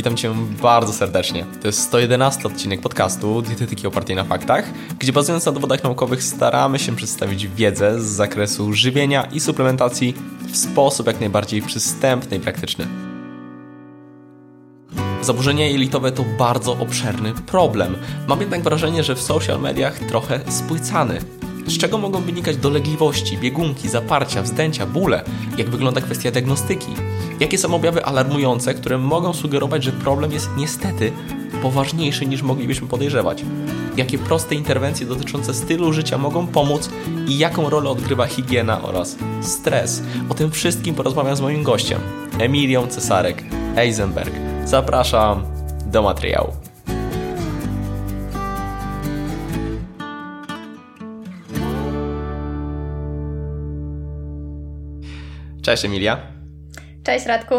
Witam Cię bardzo serdecznie. To jest 111 odcinek podcastu Dietetyki opartej na faktach, gdzie bazując na dowodach naukowych staramy się przedstawić wiedzę z zakresu żywienia i suplementacji w sposób jak najbardziej przystępny i praktyczny. Zaburzenia jelitowe to bardzo obszerny problem. Mam jednak wrażenie, że w social mediach trochę spłycany. Z czego mogą wynikać dolegliwości, biegunki, zaparcia, wzdęcia, bóle? Jak wygląda kwestia diagnostyki? Jakie są objawy alarmujące, które mogą sugerować, że problem jest niestety poważniejszy niż moglibyśmy podejrzewać? Jakie proste interwencje dotyczące stylu życia mogą pomóc i jaką rolę odgrywa higiena oraz stres? O tym wszystkim porozmawiam z moim gościem, Emilią Cesarek Eisenberg. Zapraszam do materiału. Cześć Emilia. Cześć Radku.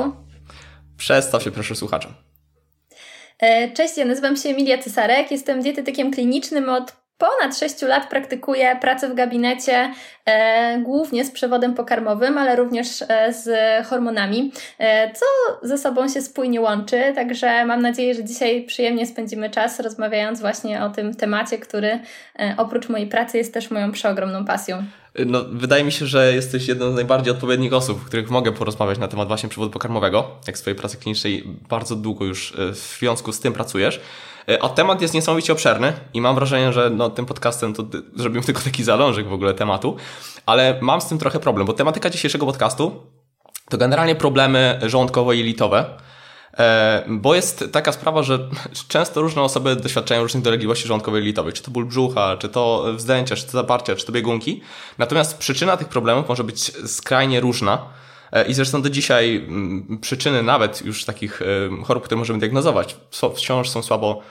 Przedstaw się proszę słuchaczom. E, cześć, ja nazywam się Emilia Cesarek, jestem dietetykiem klinicznym od ponad 6 lat praktykuję pracę w gabinecie, e, głównie z przewodem pokarmowym, ale również e, z hormonami, e, co ze sobą się spójnie łączy. Także mam nadzieję, że dzisiaj przyjemnie spędzimy czas rozmawiając właśnie o tym temacie, który e, oprócz mojej pracy jest też moją przeogromną pasją. No, wydaje mi się, że jesteś jedną z najbardziej odpowiednich osób, których mogę porozmawiać na temat właśnie przewodu pokarmowego. Jak swojej pracy klinicznej bardzo długo już e, w związku z tym pracujesz. E, a temat jest niesamowicie obszerny i mam wrażenie, że no, tym podcastem to zrobimy tylko taki zalążek w ogóle tematu, ale mam z tym trochę problem, bo tematyka dzisiejszego podcastu to generalnie problemy żołądkowo-jelitowe, E, bo jest taka sprawa, że często różne osoby doświadczają różnych dolegliwości żołądkowej litowej, czy to ból brzucha, czy to wzdęcia, czy to zaparcia, czy to biegunki. Natomiast przyczyna tych problemów może być skrajnie różna. E, I zresztą do dzisiaj mm, przyczyny nawet już takich e, chorób, które możemy diagnozować, wciąż są słabo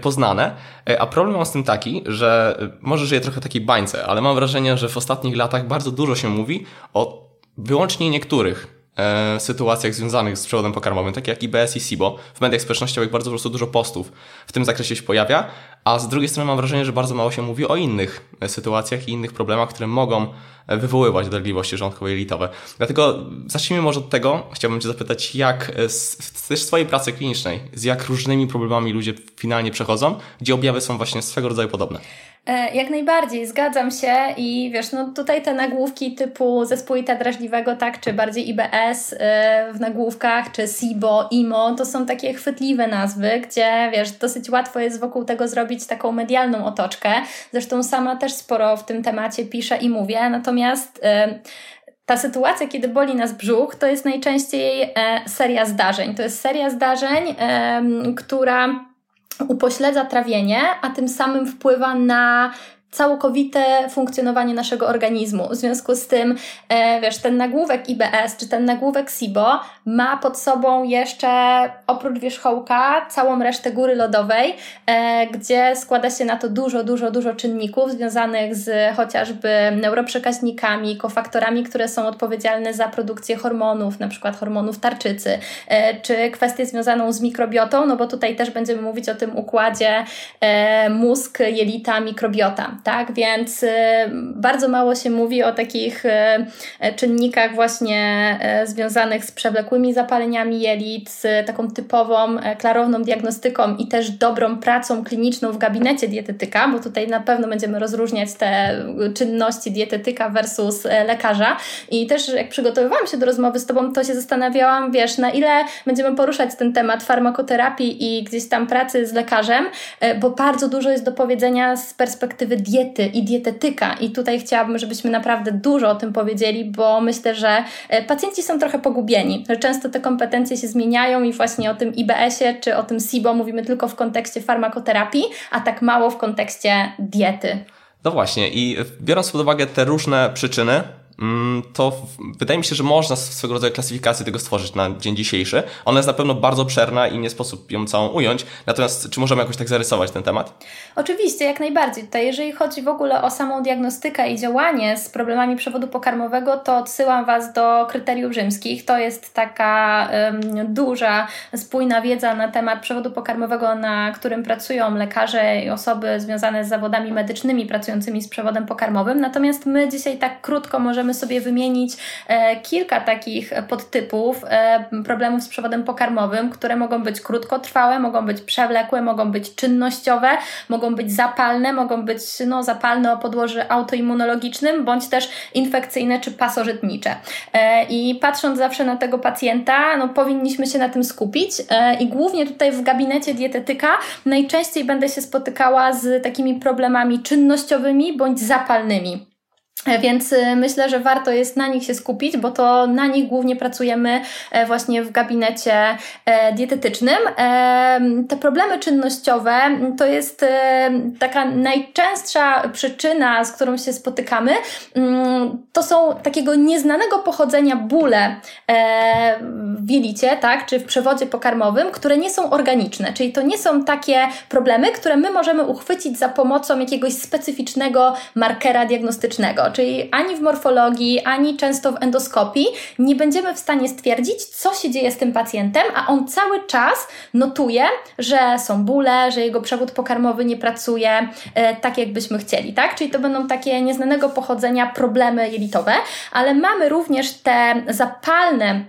poznane. A problem mam z tym taki, że może żyję trochę takiej bańce, ale mam wrażenie, że w ostatnich latach bardzo dużo się mówi o wyłącznie niektórych e, sytuacjach związanych z przewodem pokarmowym, takie jak IBS i SIBO. W mediach społecznościowych bardzo po prostu dużo postów w tym zakresie się pojawia, a z drugiej strony mam wrażenie, że bardzo mało się mówi o innych sytuacjach i innych problemach, które mogą wywoływać dolegliwości żołądkowo-jelitowe. Dlatego zacznijmy może od tego. Chciałbym Cię zapytać, jak z, też swojej pracy klinicznej, z jak różnymi problemami ludzie finalnie przechodzą, gdzie objawy są właśnie swego rodzaju podobne. E, jak najbardziej, zgadzam się i wiesz, no tutaj te nagłówki typu zespółita drażliwego, tak, czy bardziej IBS e, w nagłówkach, czy SIBO, IMO, to są takie chwytliwe nazwy, gdzie wiesz, dosyć łatwo jest wokół tego zrobić taką medialną otoczkę. Zresztą sama też sporo w tym temacie piszę i mówię, natomiast e, ta sytuacja, kiedy boli nas brzuch, to jest najczęściej seria zdarzeń. To jest seria zdarzeń, która upośledza trawienie, a tym samym wpływa na całkowite funkcjonowanie naszego organizmu. W związku z tym, e, wiesz, ten nagłówek IBS czy ten nagłówek SIBO ma pod sobą jeszcze oprócz wierzchołka całą resztę góry lodowej, e, gdzie składa się na to dużo, dużo, dużo czynników związanych z chociażby neuroprzekaźnikami, kofaktorami, które są odpowiedzialne za produkcję hormonów, na przykład hormonów tarczycy, e, czy kwestię związaną z mikrobiotą, no bo tutaj też będziemy mówić o tym układzie mózg, jelita, mikrobiota tak? Więc y, bardzo mało się mówi o takich y, czynnikach właśnie y, związanych z przewlekłymi zapaleniami jelit, z taką typową, klarowną diagnostyką i też dobrą pracą kliniczną w gabinecie dietetyka, bo tutaj na pewno będziemy rozróżniać te czynności dietetyka versus lekarza. I też jak przygotowywałam się do rozmowy z Tobą, to się zastanawiałam, wiesz, na ile będziemy poruszać ten temat farmakoterapii i gdzieś tam pracy z lekarzem, bo bardzo dużo jest do powiedzenia z perspektywy diety i dietetyka. I tutaj chciałabym, żebyśmy naprawdę dużo o tym powiedzieli, bo myślę, że e, pacjenci są trochę pogubieni, że często te kompetencje się zmieniają i właśnie o tym IBS-ie czy o tym SIBO mówimy tylko w kontekście farmakoterapii, a tak mało w kontekście diety. No właśnie, i biorąc pod uwagę te różne przyczyny, to wydaje mi się, że można swego rodzaju klasyfikację tego stworzyć na dzień dzisiejszy. Ona jest na pewno bardzo obszerna i nie sposób ją całą ująć. Natomiast czy możemy jakoś tak zarysować ten temat? Oczywiście, jak najbardziej. Tutaj jeżeli chodzi w ogóle o samą diagnostykę i działanie z problemami przewodu pokarmowego, to odsyłam Was do kryteriów rzymskich. To jest taka um, duża, spójna wiedza na temat przewodu pokarmowego, na którym pracują lekarze i osoby związane z zawodami medycznymi pracującymi z przewodem pokarmowym. Natomiast my dzisiaj tak krótko możemy możemy sobie wymienić kilka takich podtypów problemów z przewodem pokarmowym, które mogą być krótkotrwałe, mogą być przewlekłe, mogą być czynnościowe, mogą być zapalne, mogą być no, zapalne o podłoże autoimmunologicznym, bądź też infekcyjne czy pasożytnicze. I patrząc zawsze na tego pacjenta, no, powinniśmy się na tym skupić i głównie tutaj w gabinecie dietetyka najczęściej będę się spotykała z takimi problemami czynnościowymi bądź zapalnymi. E, więc y, myślę, że warto jest na nich się skupić, bo to na nich głównie pracujemy e, właśnie w gabinecie e, dietetycznym. Te problemy czynnościowe to jest taka najczęstsza przyczyna, z którą się spotykamy. Mm, to są takiego nieznanego pochodzenia bóle w jelicie, tak, czy w przewodzie pokarmowym, które nie są organiczne, czyli to nie są takie problemy, które my możemy uchwycić za pomocą jakiegoś specyficznego markera diagnostycznego czyli ani w morfologii, ani często w endoskopii nie będziemy w stanie stwierdzić, co się dzieje z tym pacjentem, a on cały czas notuje, że są bóle, że jego przewód pokarmowy nie pracuje e, tak, jakbyśmy chcieli, tak? Czyli to będą takie nieznanego pochodzenia problemy jelitowe, ale mamy również te zapalne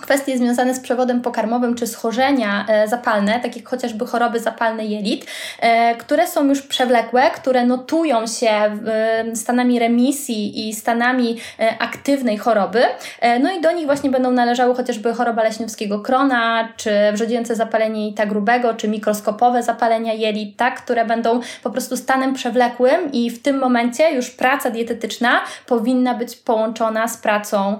kwestie związane z przewodem pokarmowym czy schorzenia e, zapalne, takie jak chociażby choroby zapalne jelit, e, które są już przewlekłe, które notują się e, stanami remisji i stanami aktywnej choroby. No i do nich właśnie będą należały chociażby choroba leśniowskiego krona, czy wrzodziejące zapalenie jelita grubego, czy mikroskopowe zapalenia jelit, tak, które będą po prostu stanem przewlekłym i w tym momencie już praca dietetyczna powinna być połączona z pracą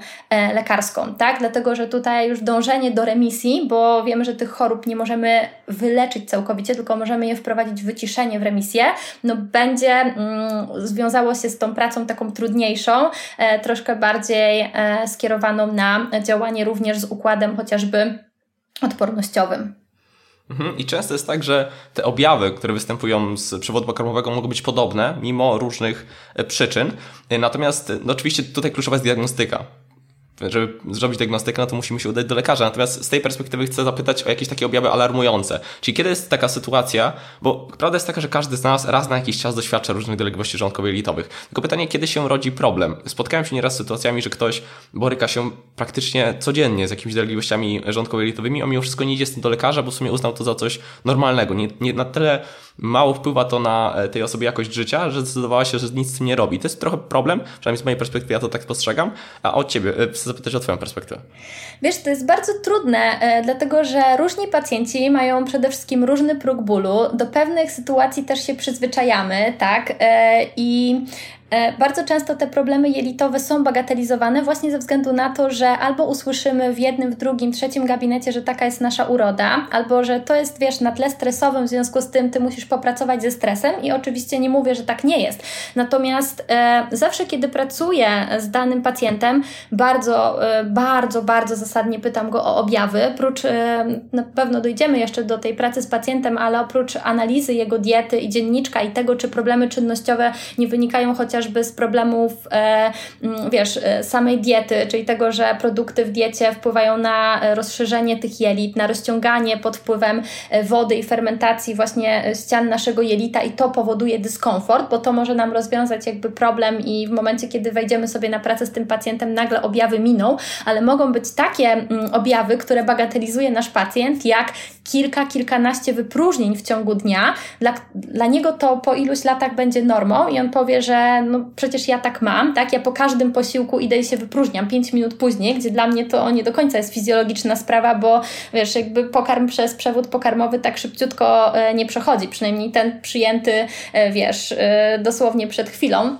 lekarską, tak, dlatego, że tutaj tutaj już dążenie do remisji, bo wiemy, że tych chorób nie możemy wyleczyć całkowicie, tylko możemy je wprowadzić w wyciszenie, w remisję, no będzie mm, związało się z tą pracą taką trudniejszą, e, troszkę bardziej e, skierowaną na działanie również z układem chociażby odpornościowym. Mhm. I często jest tak, że te objawy, które występują z przewodu pokarmowego mogą być podobne, mimo różnych e, przyczyn. Natomiast no oczywiście tutaj kluczowa jest diagnostyka żeby zrobić diagnostykę, no to musimy się udać do lekarza. Natomiast z tej perspektywy chcę zapytać o jakieś takie objawy alarmujące. Czyli kiedy jest taka sytuacja, bo prawda jest taka, że każdy z nas raz na jakiś czas doświadcza różnych dolegliwości żołądkowo-jelitowych. Tylko pytanie, kiedy się rodzi problem? Spotkałem się nieraz z sytuacjami, że ktoś boryka się praktycznie codziennie z jakimiś dolegliwościami żołądkowo-jelitowymi, a mimo wszystko nie idzie z tym do lekarza, bo w sumie uznał to za coś normalnego. Nie, nie na tyle mało wpływa to na e, tej osobie jakość życia, że zdecydowała się, że nic z tym nie robi. To jest trochę problem, przynajmniej z mojej perspektywy ja to tak postrzegam. A od Ciebie, e, chcę zapytać o Twoją perspektywę. Wiesz, to jest bardzo trudne, e, dlatego że różni pacjenci mają przede wszystkim różny próg bólu. Do pewnych sytuacji też się przyzwyczajamy, tak? I E, bardzo często te problemy jelitowe są bagatelizowane właśnie ze względu na to, że albo usłyszymy w jednym, w drugim, trzecim gabinecie, że taka jest nasza uroda, albo że to jest, wiesz, na tle stresowym, w związku z tym ty musisz popracować ze stresem i oczywiście nie mówię, że tak nie jest. Natomiast e, zawsze, kiedy pracuję z danym pacjentem, bardzo, e, bardzo, bardzo zasadnie pytam go o objawy. Oprócz, e, na pewno dojdziemy jeszcze do tej pracy z pacjentem, ale oprócz analizy jego diety i dzienniczka i tego, czy problemy czynnościowe nie wynikają chociaż chociażby z problemów, e, wiesz, e, samej diety, czyli tego, że produkty w diecie wpływają na rozszerzenie tych jelit, na rozciąganie pod wpływem e, wody i fermentacji właśnie ścian naszego jelita i to powoduje dyskomfort, bo to może nam rozwiązać jakby problem i w momencie, kiedy wejdziemy sobie na pracę z tym pacjentem, nagle objawy miną, ale mogą być takie objawy, które bagatelizuje nasz pacjent, jak kilka, kilkanaście wypróżnień w ciągu dnia. Dla, dla niego to po iluś latach będzie normą i on powie, że no przecież ja tak mam, tak? Ja po każdym posiłku idę i się wypróżniam 5 minut później, gdzie dla mnie to nie do końca jest fizjologiczna sprawa, bo wiesz, jakby pokarm przez przewód pokarmowy tak szybciutko e, nie przechodzi, przynajmniej ten przyjęty, e, wiesz, e, dosłownie przed chwilą.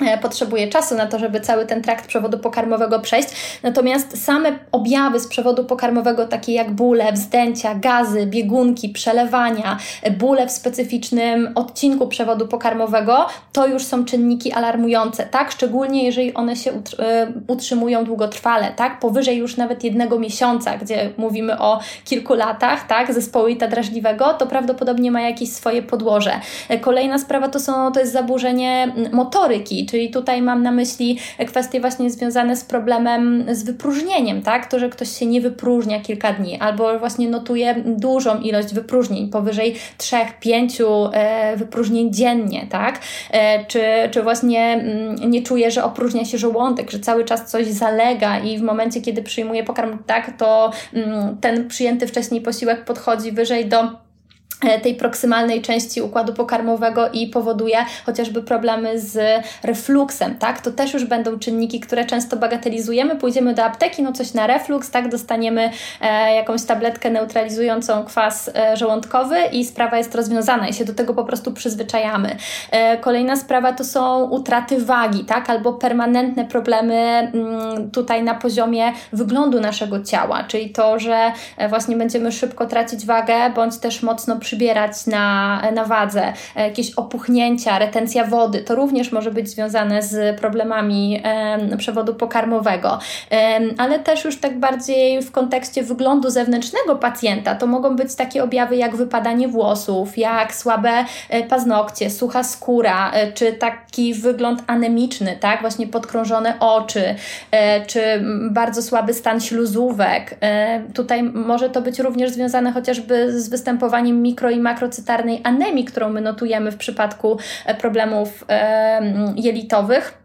E, potrzebuje czasu na to, żeby cały ten trakt przewodu pokarmowego przejść. Natomiast same objawy z przewodu pokarmowego, takie jak bóle, wzdęcia, gazy, biegunki, przelewania, e, bóle w specyficznym odcinku przewodu pokarmowego, to już są czynniki alarmujące, tak? Szczególnie jeżeli one się e, utrzymują długotrwale, tak? Powyżej już nawet jednego miesiąca, gdzie mówimy o kilku latach, tak? Zespołu ita drażliwego, to prawdopodobnie ma jakieś swoje podłoże. Kolejna sprawa to, są, to jest zaburzenie motoryki, czyli tutaj mam na myśli kwestie właśnie związane z problemem z wypróżnieniem, tak? To, że ktoś się nie wypróżnia kilka dni, albo właśnie notuje dużą ilość wypróżnień, powyżej 3-5 e, wypróżnień dziennie, tak? E, czy, czy właśnie mm, nie czuje, że opróżnia się żołądek, że cały czas coś zalega i w momencie, kiedy przyjmuje pokarm, tak, to mm, ten przyjęty wcześniej posiłek podchodzi wyżej do tej proksymalnej części układu pokarmowego i powoduje chociażby problemy z refluksem, tak? To też już będą czynniki, które często bagatelizujemy. Pójdziemy do apteki, no coś na refluks, tak? Dostaniemy e, jakąś tabletkę neutralizującą kwas e, żołądkowy i sprawa jest rozwiązana i się do tego po prostu przyzwyczajamy. E, kolejna sprawa to są utraty wagi, tak? Albo permanentne problemy m, mm, tutaj na poziomie wyglądu naszego ciała, czyli to, że e, właśnie będziemy szybko tracić wagę, bądź też mocno przybierać na, na wadze, jakieś opuchnięcia, retencja wody, to również może być związane z problemami e, przewodu pokarmowego, e, ale też już tak bardziej w kontekście wyglądu zewnętrznego pacjenta, to mogą być takie objawy jak wypadanie włosów, jak słabe e, paznokcie, sucha skóra, e, czy taki wygląd anemiczny, tak, właśnie podkrążone oczy, e, czy bardzo słaby stan śluzówek. E, tutaj może to być również związane chociażby z występowaniem mikro mikro i makrocytarnej anemii, którą my notujemy w przypadku e, problemów jelitowych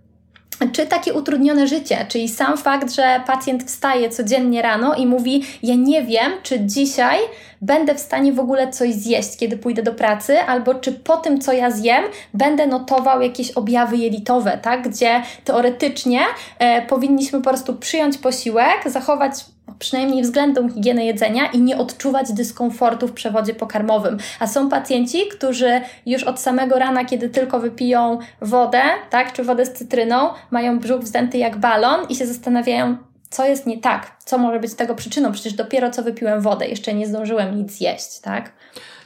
czy takie utrudnione życie, czyli sam fakt, że pacjent wstaje codziennie rano i mówi: Ja nie wiem, czy dzisiaj będę w stanie w ogóle coś zjeść, kiedy pójdę do pracy, albo czy po tym, co ja zjem, będę notował jakieś objawy jelitowe, tak? Gdzie teoretycznie e, powinniśmy po prostu przyjąć posiłek, zachować przynajmniej względem higieny jedzenia i nie odczuwać dyskomfortu w przewodzie pokarmowym. A są pacjenci, którzy już od samego rana, kiedy tylko wypiją wodę, tak, czy wodę z cytryną, mają brzuch wzdęty jak balon i się zastanawiają, co jest nie tak, co może być tego przyczyną. Przecież dopiero co wypiłem wodę, jeszcze nie zdążyłem nic zjeść, tak?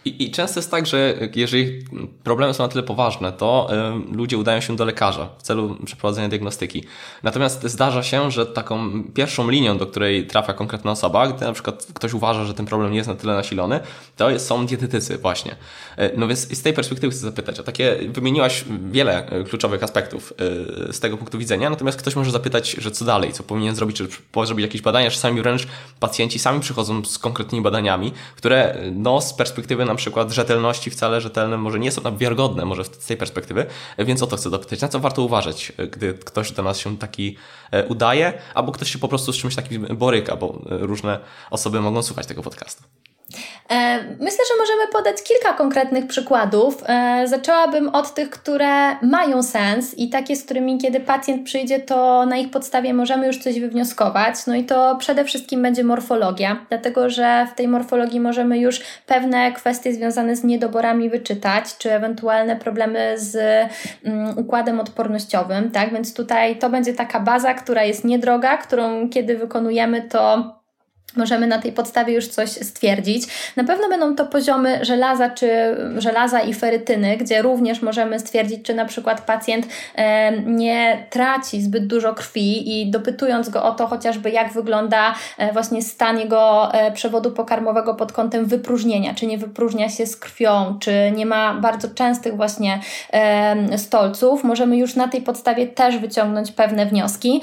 I, I, często jest tak, że jeżeli problemy są na tyle poważne, to y, ludzie udają się do lekarza w celu przeprowadzenia diagnostyki. Natomiast zdarza się, że taką pierwszą linią, do której trafia konkretna osoba, gdy na przykład ktoś uważa, że ten problem nie jest na tyle nasilony, to są dietetycy właśnie. Y, no więc z tej perspektywy chcę zapytać, a takie wymieniłaś wiele e, kluczowych aspektów y, z tego punktu widzenia, natomiast ktoś może zapytać, że co dalej, co powinien zrobić, czy zrobić jakieś badania, czasami wręcz pacjenci sami przychodzą z konkretnymi badaniami, które no z perspektywy na na przykład rzetelności wcale rzetelne może nie są tam wiarygodne, może z tej perspektywy, więc o to chcę dopytać. Na co warto uważać, gdy ktoś do nas się taki e, udaje, albo ktoś się po prostu z czymś takim boryka, bo e, różne osoby mogą słuchać tego podcastu. E, myślę, że możemy podać kilka konkretnych przykładów. E, zaczęłabym od tych, które mają sens i takie, z którymi kiedy pacjent przyjdzie, to na ich podstawie możemy już coś wywnioskować. No i to przede wszystkim będzie morfologia, dlatego że w tej morfologii możemy już pewne kwestie związane z niedoborami wyczytać, czy ewentualne problemy z um, układem odpornościowym, tak? Więc tutaj to będzie taka baza, która jest niedroga, którą kiedy wykonujemy, to Możemy na tej podstawie już coś stwierdzić. Na pewno będą to poziomy żelaza czy żelaza i ferytyny, gdzie również możemy stwierdzić, czy na przykład pacjent e, nie traci zbyt dużo krwi i dopytując go o to chociażby jak wygląda e, właśnie stan jego e, przewodu pokarmowego pod kątem wypróżnienia, czy nie wypróżnia się z krwią, czy nie ma bardzo częstych właśnie stolców, możemy już na tej podstawie też wyciągnąć pewne wnioski.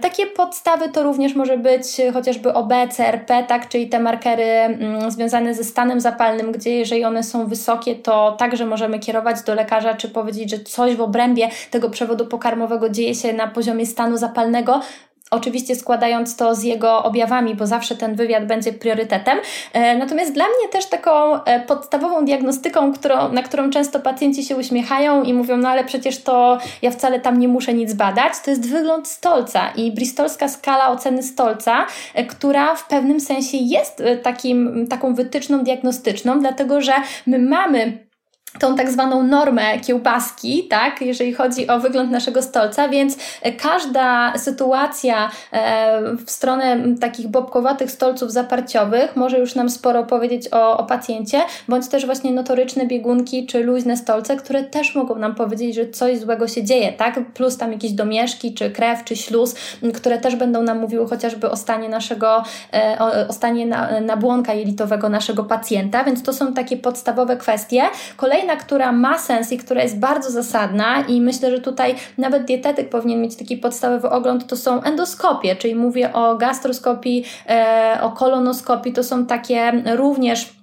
Takie podstawy to również może być chociażby OBC, CRP, tak, czyli te markery mm, związane ze stanem zapalnym, gdzie jeżeli one są wysokie, to także możemy kierować do lekarza, czy powiedzieć, że coś w obrębie tego przewodu pokarmowego dzieje się na poziomie stanu zapalnego, Oczywiście składając to z jego objawami, bo zawsze ten wywiad będzie priorytetem. E, natomiast dla mnie też taką e, podstawową diagnostyką, którą, na którą często pacjenci się uśmiechają i mówią, no ale przecież to ja wcale tam nie muszę nic badać, to jest wygląd stolca i bristolska skala oceny stolca, e, która w pewnym sensie jest takim, taką wytyczną diagnostyczną, dlatego że my mamy tą tak zwaną normę kiełbaski, tak, jeżeli chodzi o wygląd naszego stolca, więc każda sytuacja e, w stronę takich bobkowatych stolców zaparciowych może już nam sporo powiedzieć o, o pacjencie, bądź też właśnie notoryczne biegunki czy luźne stolce, które też mogą nam powiedzieć, że coś złego się dzieje, tak, plus tam jakieś domieszki, czy krew, czy śluz, które też będą nam mówiły chociażby o stanie naszego, e, o, o stanie na, nabłonka jelitowego naszego pacjenta, więc to są takie podstawowe kwestie. Kolejne Kolejna, która ma sens i która jest bardzo zasadna i myślę, że tutaj nawet dietetyk powinien mieć taki podstawowy ogląd, to są endoskopie, czyli mówię o gastroskopii, e, o kolonoskopii, to są takie również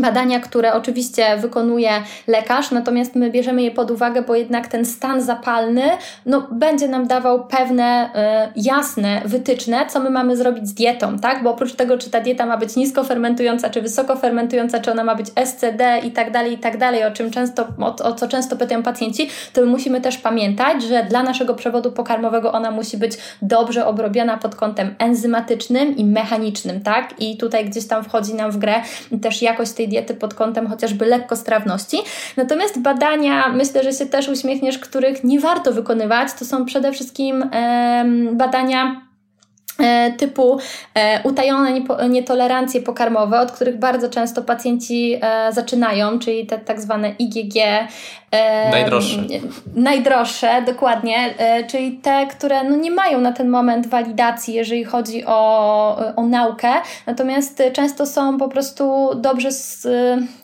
badania, które oczywiście wykonuje lekarz, natomiast my bierzemy je pod uwagę, bo jednak ten stan zapalny no, będzie nam dawał pewne y, jasne wytyczne, co my mamy zrobić z dietą, tak? Bo oprócz tego, czy ta dieta ma być nisko fermentująca, czy wysoko fermentująca, czy ona ma być SCD i tak dalej, i tak dalej, o czym często, o, o co często pytają pacjenci, to my musimy też pamiętać, że dla naszego przewodu pokarmowego ona musi być dobrze obrobiona pod kątem enzymatycznym i mechanicznym, tak? I tutaj gdzieś tam wchodzi nam w grę też jakość tej diety pod kątem chociażby lekkostrawności. Natomiast badania, myślę, że się też uśmiechniesz, których nie warto wykonywać, to są przede wszystkim e, badania typu e, utajone nietolerancje pokarmowe, od których bardzo często pacjenci e, zaczynają, czyli te tak zwane IgG, najdroższe. Najdroższe, dokładnie, e, czyli te, które no nie mają na ten moment walidacji, jeżeli chodzi o, o naukę, natomiast często są po prostu dobrze,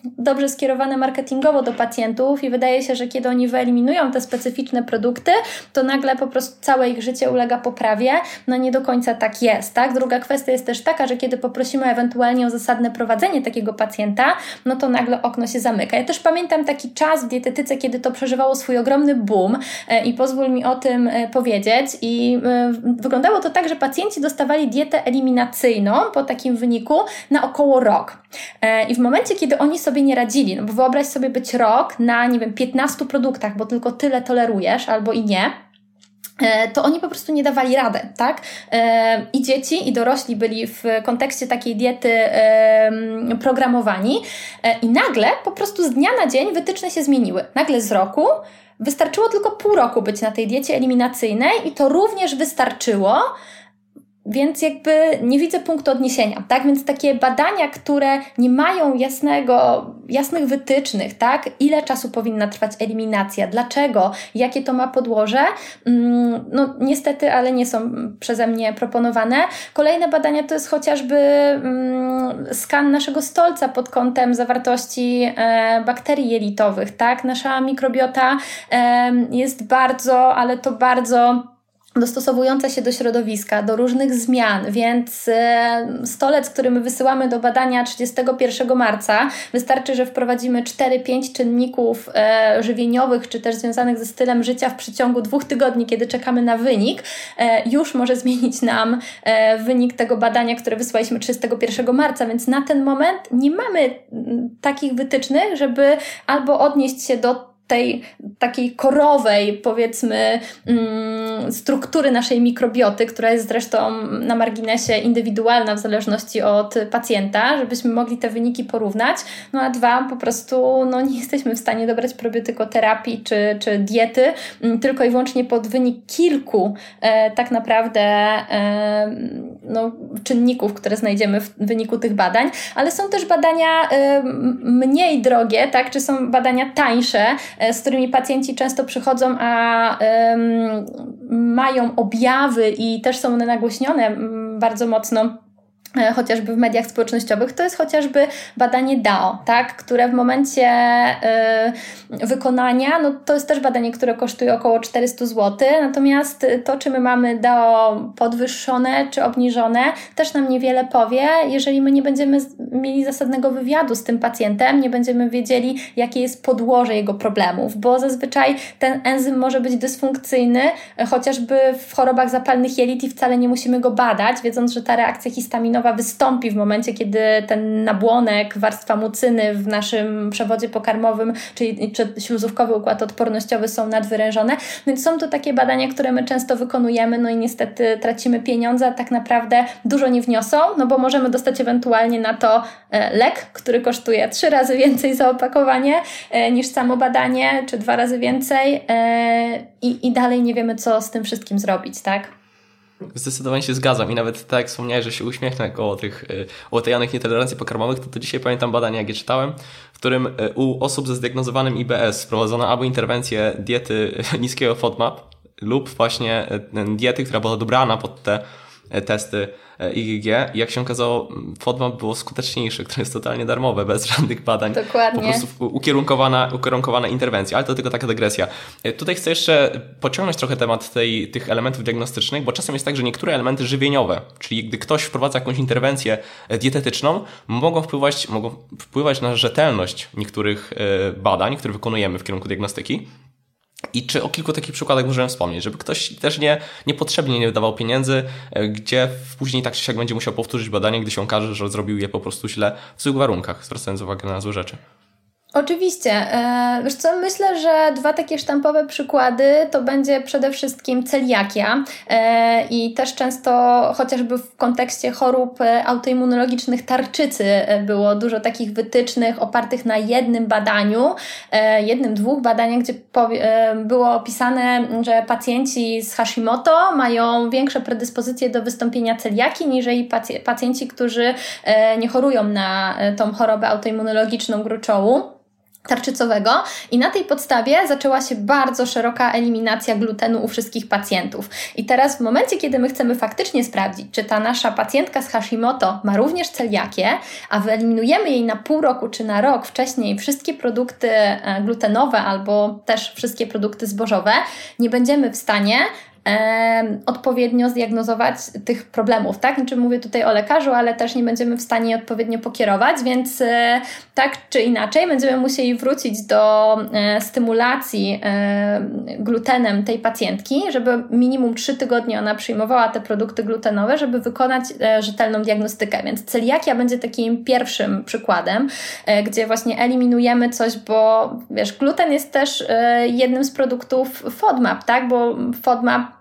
dobrze skierowane marketingowo do pacjentów i wydaje się, że kiedy oni wyeliminują te specyficzne produkty, to nagle po prostu całe ich życie ulega poprawie. No nie do końca tak jest, tak? Druga kwestia jest też taka, że kiedy poprosimy ewentualnie o zasadne prowadzenie takiego pacjenta, no to nagle okno się zamyka. Ja też pamiętam taki czas w dietetyce, kiedy to przeżywało swój ogromny boom e, i pozwól mi o tym e, powiedzieć. I e, wyglądało to tak, że pacjenci dostawali dietę eliminacyjną po takim wyniku na około rok. I w momencie, kiedy oni sobie nie radzili, no bo wyobraź sobie być rok na, nie wiem, 15 produktach, bo tylko tyle tolerujesz albo i nie, to oni po prostu nie dawali radę, tak? I dzieci, i dorośli byli w kontekście takiej diety programowani, i nagle po prostu z dnia na dzień wytyczne się zmieniły. Nagle z roku wystarczyło tylko pół roku być na tej diecie eliminacyjnej, i to również wystarczyło, więc jakby nie widzę punktu odniesienia, tak? Więc takie badania, które nie mają jasnego, jasnych wytycznych, tak? Ile czasu powinna trwać eliminacja, dlaczego, jakie to ma podłoże, mm, no niestety, ale nie są przeze mnie proponowane. Kolejne badania to jest chociażby mm, skan naszego stolca pod kątem zawartości e, bakterii jelitowych, tak? Nasza mikrobiota jest bardzo, ale to bardzo dostosowująca się do środowiska, do różnych zmian, więc e, stolec, który my wysyłamy do badania 31 marca, wystarczy, że wprowadzimy 4-5 czynników e, żywieniowych, czy też związanych ze stylem życia w przeciągu dwóch tygodni, kiedy czekamy na wynik, e, już może zmienić nam wynik tego badania, które wysłaliśmy 31 marca, więc na ten moment nie mamy takich wytycznych, żeby albo odnieść się do tej takiej korowej, powiedzmy, mm, struktury naszej mikrobioty, która jest zresztą na marginesie indywidualna w zależności od pacjenta, żebyśmy mogli te wyniki porównać. No a dwa, po prostu no, nie jesteśmy w stanie dobrać probiotykoterapii czy, czy diety mm, tylko i wyłącznie pod wynik kilku e, tak naprawdę e, no, czynników, które znajdziemy w wyniku tych badań, ale są też badania e, mniej drogie, tak, czy są badania tańsze, z którymi pacjenci często przychodzą, a mają objawy i też są one nagłośnione bardzo mocno. E, chociażby w mediach społecznościowych, to jest chociażby badanie DAO, tak, które w momencie y, wykonania, no to jest też badanie, które kosztuje około 400 zł, natomiast to, czy my mamy DAO podwyższone czy obniżone, też nam niewiele powie, jeżeli my nie będziemy mieli zasadnego wywiadu z tym pacjentem, nie będziemy wiedzieli, jakie jest podłoże jego problemów, bo zazwyczaj ten enzym może być dysfunkcyjny, chociażby w chorobach zapalnych jelit i wcale nie musimy go badać, wiedząc, że ta reakcja histaminowa wystąpi w momencie, kiedy ten nabłonek, warstwa mucyny w naszym przewodzie pokarmowym, czyli czy śluzówkowy układ odpornościowy są nadwyrężone. Więc są to takie badania, które my często wykonujemy, no i niestety tracimy pieniądze, a tak naprawdę dużo nie wniosą, no bo możemy dostać ewentualnie na to e, lek, który kosztuje trzy razy więcej za opakowanie e, niż samo badanie, czy dwa razy więcej e, i, i dalej nie wiemy, co z tym wszystkim zrobić, tak? Zdecydowanie się zgadzam. I nawet tak jak wspomniałeś, że się uśmiechnę o tych y, utajanych nietolerancji pokarmowych, to, to dzisiaj pamiętam badanie, jak je czytałem, w którym y, u osób ze zdiagnozowanym IBS wprowadzono albo interwencję diety niskiego FODMAP lub właśnie y, diety, która była dobrana pod te testy IgG i jak się okazało, FODMAP było skuteczniejszy, które jest totalnie darmowe, bez żadnych badań. Dokładnie. Po prostu ukierunkowana, ukierunkowana interwencja, ale to tylko taka dygresja. Tutaj chcę jeszcze pociągnąć trochę temat tej, tych elementów diagnostycznych, bo czasem jest tak, że niektóre elementy żywieniowe, czyli gdy ktoś wprowadza jakąś interwencję dietetyczną, mogą wpływać, mogą wpływać na rzetelność niektórych badań, które wykonujemy w kierunku diagnostyki. I czy o kilku takich przykładach możemy wspomnieć, żeby ktoś też nie, niepotrzebnie nie wydawał pieniędzy, e, gdzie później tak czy siak będzie musiał powtórzyć badanie, gdy się okaże, że zrobił je po prostu źle w złych warunkach, zwracając uwagę na złe rzeczy. Oczywiście. E, wiesz co, myślę, że dwa takie sztampowe przykłady to będzie przede wszystkim celiakia e, i też często chociażby w kontekście chorób e, autoimmunologicznych tarczycy było dużo takich wytycznych opartych na jednym badaniu, jednym, dwóch badaniach, gdzie było opisane, że pacjenci z Hashimoto mają większe predyspozycje do wystąpienia celiaki niż pacjenci, którzy nie chorują na tą chorobę autoimmunologiczną gruczołu tarczycowego i na tej podstawie zaczęła się bardzo szeroka eliminacja glutenu u wszystkich pacjentów. I teraz w momencie, kiedy my chcemy faktycznie sprawdzić, czy ta nasza pacjentka z Hashimoto ma również celiakię, a wyeliminujemy jej na pół roku czy na rok wcześniej wszystkie produkty e, glutenowe albo też wszystkie produkty zbożowe, nie będziemy w stanie odpowiednio zdiagnozować tych problemów, tak? Znaczy mówię tutaj o lekarzu, ale też nie będziemy w stanie odpowiednio pokierować, więc e, tak czy inaczej będziemy musieli wrócić do e, stymulacji e, glutenem tej pacjentki, żeby minimum 3 tygodnie ona przyjmowała te produkty glutenowe, żeby wykonać rzetelną diagnostykę. Więc celiakia będzie takim pierwszym przykładem, gdzie właśnie eliminujemy coś, bo wiesz, gluten jest też jednym z produktów FODMAP, tak? Bo FODMAP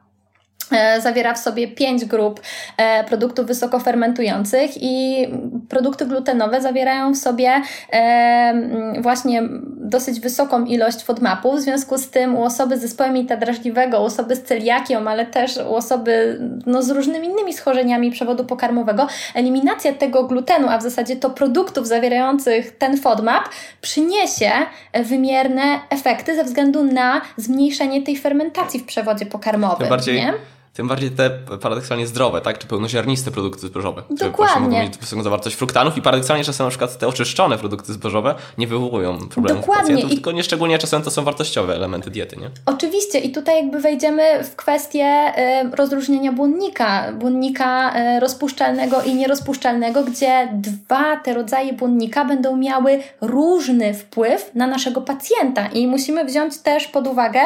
zawiera w sobie pięć grup e, produktów wysokofermentujących i produkty glutenowe zawierają w sobie e, właśnie dosyć wysoką ilość FODMAPów. W związku z tym u osoby z zespołem jelita drażliwego, u osoby z celiakią, ale też u osoby no, z różnymi innymi schorzeniami przewodu pokarmowego, eliminacja tego glutenu, a w zasadzie to produktów zawierających ten FODMAP przyniesie wymierne efekty ze względu na zmniejszenie tej fermentacji w przewodzie pokarmowym. bardziej... Nie? Tym bardziej te paradoksalnie zdrowe, tak? Czy pełnoziarniste produkty zbożowe. Dokładnie. Które mogą mieć wysoką zawartość fruktanów i paradoksalnie czasem na przykład te oczyszczone produkty zbożowe nie wywołują problemów Dokładnie. pacjentów, I... tylko nieszczególnie czasem to są wartościowe elementy diety, nie? Oczywiście i tutaj jakby wejdziemy w kwestię y, rozróżnienia błonnika, błonnika y, rozpuszczalnego i nierozpuszczalnego, gdzie dwa te rodzaje błonnika będą miały różny wpływ na naszego pacjenta i musimy wziąć też pod uwagę,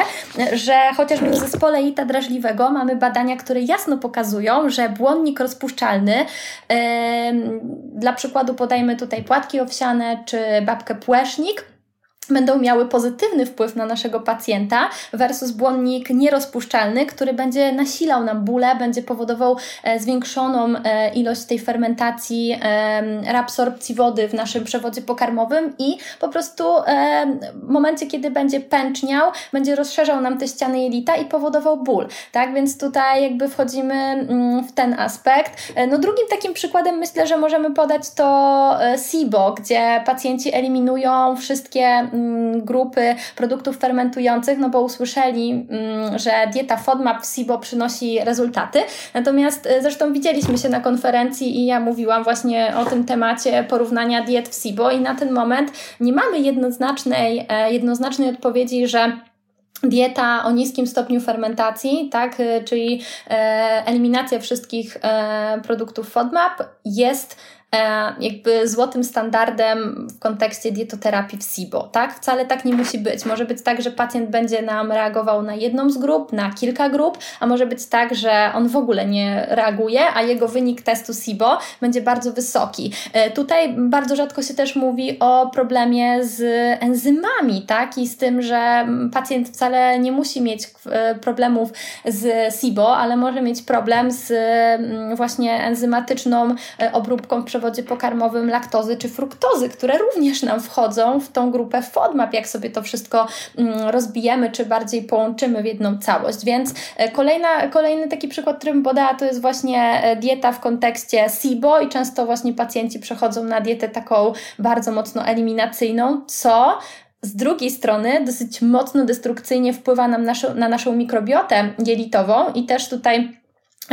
że chociażby w zespole ita drażliwego mamy badania badania, które jasno pokazują, że błonnik rozpuszczalny, yy, dla przykładu podajmy tutaj płatki owsiane czy babkę płesznik, będą miały pozytywny wpływ na naszego pacjenta versus błonnik nierozpuszczalny, który będzie nasilał nam bóle, będzie powodował e, zwiększoną e, ilość tej fermentacji, e, reabsorpcji wody w naszym przewodzie pokarmowym i po prostu w momencie, kiedy będzie pęczniał, będzie rozszerzał nam te ściany jelita i powodował ból, tak? Więc tutaj jakby wchodzimy mm, w ten aspekt. No drugim takim przykładem myślę, że możemy podać to SIBO, gdzie pacjenci eliminują wszystkie grupy produktów fermentujących, no bo usłyszeli, mm, że dieta FODMAP w SIBO przynosi rezultaty. Natomiast e, zresztą widzieliśmy się na konferencji i ja mówiłam właśnie o tym temacie porównania diet w SIBO i na ten moment nie mamy jednoznacznej, e, jednoznacznej odpowiedzi, że dieta o niskim stopniu fermentacji, tak, e, czyli eliminacja wszystkich produktów FODMAP jest E, jakby złotym standardem w kontekście dietoterapii w SIBO, tak? Wcale tak nie musi być. Może być tak, że pacjent będzie nam reagował na jedną z grup, na kilka grup, a może być tak, że on w ogóle nie reaguje, a jego wynik testu SIBO będzie bardzo wysoki. E, tutaj bardzo rzadko się też mówi o problemie z enzymami, tak? I z tym, że pacjent wcale nie musi mieć e, problemów z SIBO, ale może mieć problem z mm, właśnie enzymatyczną obróbką w przewodzie pokarmowym laktozy czy fruktozy, które również nam wchodzą w tą grupę FODMAP, jak sobie to wszystko mm, rozbijemy, czy bardziej połączymy w jedną całość. Więc e, kolejna, kolejny taki przykład, który bym podała, to jest właśnie e, dieta w kontekście SIBO i często właśnie pacjenci przechodzą na dietę taką bardzo mocno eliminacyjną, co z drugiej strony dosyć mocno destrukcyjnie wpływa nam na naszą mikrobiotę jelitową i też tutaj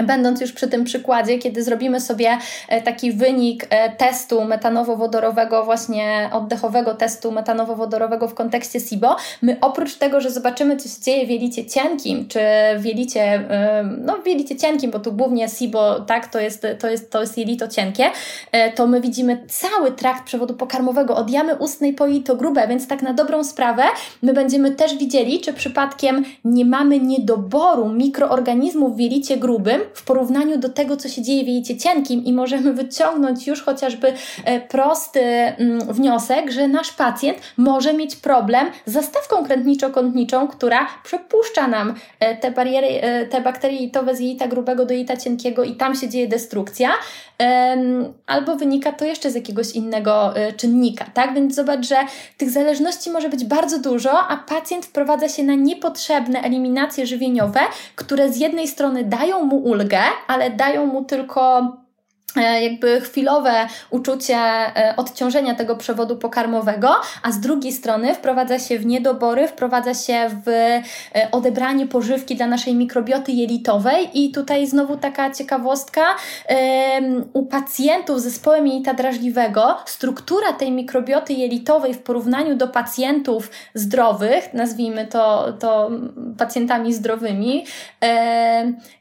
Będąc już przy tym przykładzie, kiedy zrobimy sobie e, taki wynik e, testu metanowo-wodorowego, właśnie oddechowego testu metanowo-wodorowego w kontekście SIBO, my oprócz tego, że zobaczymy, co się dzieje w jelicie cienkim, czy w jelicie, e, no w jelicie cienkim, bo tu głównie SIBO, tak, to jest, to jest, to jest jelito cienkie, to my widzimy cały trakt przewodu pokarmowego od jamy ustnej po jelito grube, więc tak na dobrą sprawę my będziemy też widzieli, czy przypadkiem nie mamy niedoboru mikroorganizmów w jelicie grubym, w porównaniu do tego, co się dzieje w jelicie cienkim i możemy wyciągnąć już chociażby e, prosty mm, wniosek, że nasz pacjent może mieć problem z zastawką krętniczo-kątniczą, która przepuszcza nam e, te bariery, e, te bakterie jelitowe z jelita grubego do jelita cienkiego i tam się dzieje destrukcja, albo wynika to jeszcze z jakiegoś innego czynnika, tak? Więc zobacz, że tych zależności może być bardzo dużo, a pacjent wprowadza się na niepotrzebne eliminacje żywieniowe, które z jednej strony dają mu ulgę, ale dają mu tylko E, jakby chwilowe uczucie e, odciążenia tego przewodu pokarmowego, a z drugiej strony wprowadza się w niedobory, wprowadza się w e, odebranie pożywki dla naszej mikrobioty jelitowej. I tutaj znowu taka ciekawostka, u pacjentów z zespołem jelita drażliwego struktura tej mikrobioty jelitowej w porównaniu do pacjentów zdrowych, nazwijmy to, to pacjentami zdrowymi,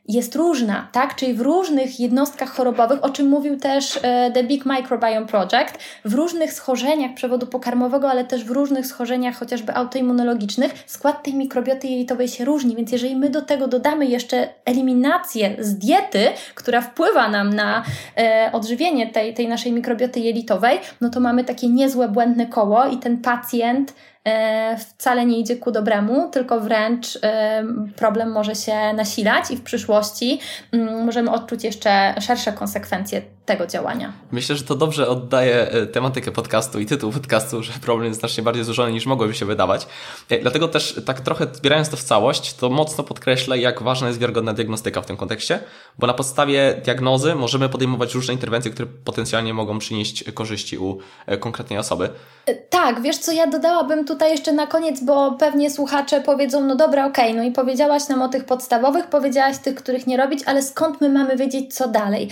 jest różna, tak? Czyli w różnych jednostkach chorobowych, o czym mówił też e, The Big Microbiome Project, w różnych schorzeniach przewodu pokarmowego, ale też w różnych schorzeniach chociażby autoimmunologicznych, skład tej mikrobioty jelitowej się różni, więc jeżeli my do tego dodamy jeszcze eliminację z diety, która wpływa nam na e, odżywienie tej, tej naszej mikrobioty jelitowej, no to mamy takie niezłe błędne koło i ten pacjent wcale nie idzie ku dobremu, tylko wręcz e, problem może się nasilać i w przyszłości mm, możemy odczuć jeszcze szersze konsekwencje tego działania. Myślę, że to dobrze oddaje e, tematykę podcastu i tytuł podcastu, że problem jest znacznie bardziej złożony niż mogłoby się wydawać. Dlatego też tak trochę zbierając to w całość, to mocno podkreślę, jak ważna jest wiarygodna diagnostyka w tym kontekście, bo na podstawie diagnozy możemy podejmować różne interwencje, które potencjalnie mogą przynieść korzyści u konkretnej osoby. Tak, wiesz co, ja dodałabym tutaj jeszcze na koniec, bo pewnie słuchacze powiedzą, no dobra, okej, okay, no i powiedziałaś nam o tych podstawowych, powiedziałaś tych, których nie robić, ale skąd my mamy wiedzieć, co dalej?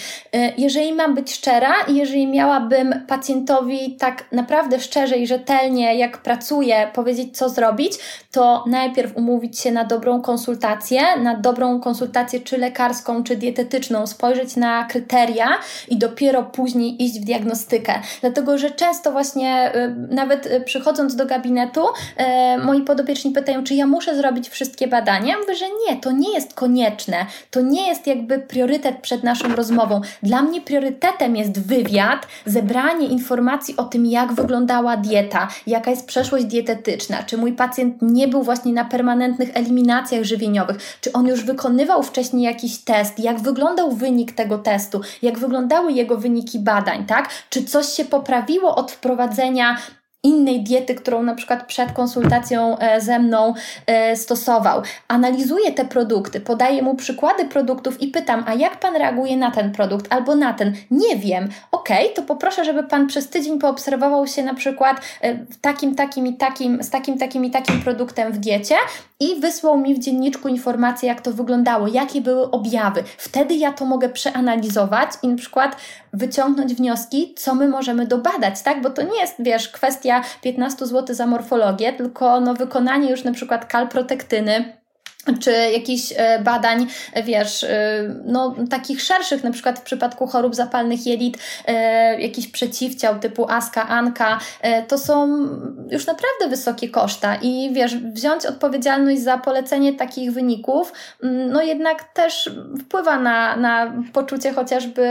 Jeżeli mam być szczera i jeżeli miałabym pacjentowi tak naprawdę szczerze i rzetelnie, jak pracuję, powiedzieć, co zrobić, to najpierw umówić się na dobrą konsultację, na dobrą konsultację czy lekarską, czy dietetyczną, spojrzeć na kryteria i dopiero później iść w diagnostykę. Dlatego, że często właśnie y, nawet y, przychodząc do gabinetu, e, moi podopieczni pytają, czy ja muszę zrobić wszystkie badania. Ja mówię, że nie, to nie jest konieczne. To nie jest jakby priorytet przed naszą rozmową. Dla mnie priorytetem jest wywiad, zebranie informacji o tym, jak wyglądała dieta, jaka jest przeszłość dietetyczna, czy mój pacjent nie był właśnie na permanentnych eliminacjach żywieniowych, czy on już wykonywał wcześniej jakiś test, jak wyglądał wynik tego testu, jak wyglądały jego wyniki badań, tak? Czy coś się poprawiło od wprowadzenia innej diety, którą na przykład przed konsultacją e, ze mną e, stosował. Analizuję te produkty, podaję mu przykłady produktów i pytam, a jak pan reaguje na ten produkt albo na ten? Nie wiem. Ok, to poproszę, żeby pan przez tydzień poobserwował się na przykład e, takim, takim i takim, z takim, takim i takim produktem w diecie i wysłał mi w dzienniczku informacje, jak to wyglądało, jakie były objawy. Wtedy ja to mogę przeanalizować i na przykład wyciągnąć wnioski, co my możemy dobadać, tak? Bo to nie jest, wiesz, kwestia 15 zł za morfologię, tylko no, wykonanie już na przykład kalprotektyny, czy jakichś e, badań, wiesz, e, no takich szerszych, na przykład w przypadku chorób zapalnych jelit, e, jakiś przeciwciał typu ASKA, ANKA, to są już naprawdę wysokie koszta. I wiesz, wziąć odpowiedzialność za polecenie takich wyników, mm, no jednak też wpływa na, na poczucie chociażby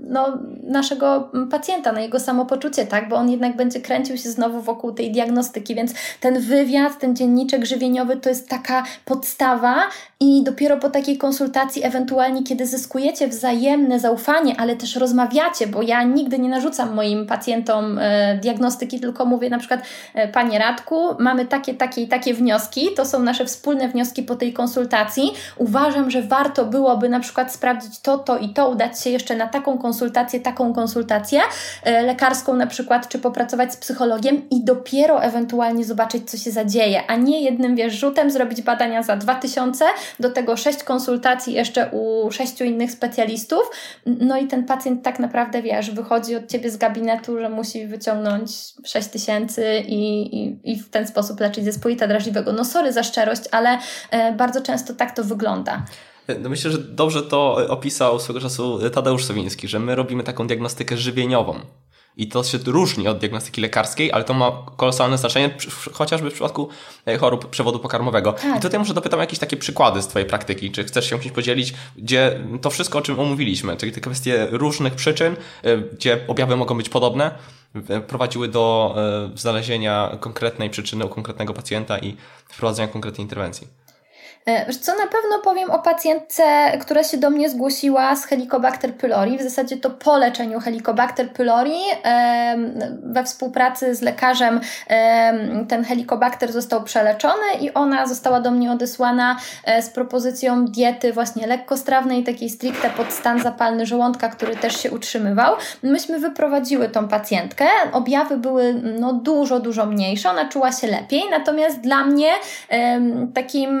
no, naszego pacjenta, na jego samopoczucie, tak, bo on jednak będzie kręcił się znowu wokół tej diagnostyki, więc ten wywiad, ten dzienniczek żywieniowy to jest taka podstawa i dopiero po takiej konsultacji, ewentualnie kiedy zyskujecie wzajemne zaufanie, ale też rozmawiacie, bo ja nigdy nie narzucam moim pacjentom e, diagnostyki, tylko mówię na przykład, e, Panie Radku, mamy takie, takie i takie wnioski, to są nasze wspólne wnioski po tej konsultacji. Uważam, że warto byłoby na przykład sprawdzić to, to i to, udać się jeszcze na taką konsultację, taką konsultację e, lekarską na przykład, czy popracować z psychologiem i dopiero ewentualnie zobaczyć, co się zadzieje, a nie jednym, wiesz, rzutem zrobić badanie badania za 2000, do tego 6 konsultacji jeszcze u 6 innych specjalistów. No i ten pacjent tak naprawdę, wiesz, wychodzi od ciebie z gabinetu, że musi wyciągnąć 6 tysięcy i, i, i w ten sposób leczyć zespołita drażliwego. No sorry za szczerość, ale e, bardzo często tak to wygląda. No myślę, że dobrze to opisał swego czasu Tadeusz Sowiński, że my robimy taką diagnostykę żywieniową. I to się różni od diagnostyki lekarskiej, ale to ma kolosalne znaczenie, chociażby w przypadku e, chorób przewodu pokarmowego. Tak. I tutaj może dopytam jakieś takie przykłady z Twojej praktyki. Czy chcesz się kimś podzielić, gdzie to wszystko, o czym omówiliśmy, czyli te kwestie różnych przyczyn, e, gdzie objawy mogą być podobne, prowadziły do e, znalezienia konkretnej przyczyny u konkretnego pacjenta i wprowadzenia konkretnej interwencji? E, co, na pewno powiem o pacjentce, która się do mnie zgłosiła z Helicobacter pylori. W zasadzie to po leczeniu Helicobacter pylori we współpracy z lekarzem ten Helicobacter został przeleczony i ona została do mnie odesłana e, z propozycją diety właśnie lekkostrawnej, takiej stricte pod stan zapalny żołądka, który też się utrzymywał. Myśmy wyprowadziły tą pacjentkę. Objawy były no, dużo, dużo mniejsze. Ona czuła się lepiej. Natomiast dla mnie takim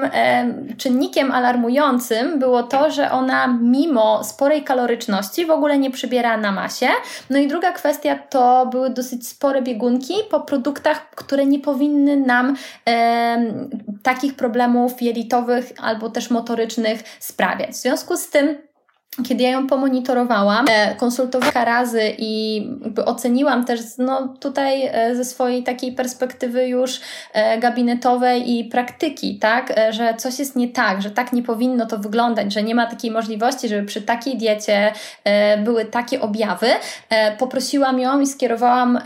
czynnikiem alarmującym było to, że ona mimo sporej kaloryczności w ogóle nie przybierała na masie. No i druga kwestia to były dosyć spore biegunki po produktach, które nie powinny nam e, takich problemów jelitowych albo też motorycznych sprawiać. W związku z tym kiedy ja ją pomonitorowałam, e, konsultowałam razy i oceniłam też no, tutaj e, ze swojej takiej perspektywy już e, gabinetowej i praktyki, tak, że coś jest nie tak, że tak nie powinno to wyglądać, że nie ma takiej możliwości, żeby przy takiej diecie były takie objawy. Poprosiłam ją i skierowałam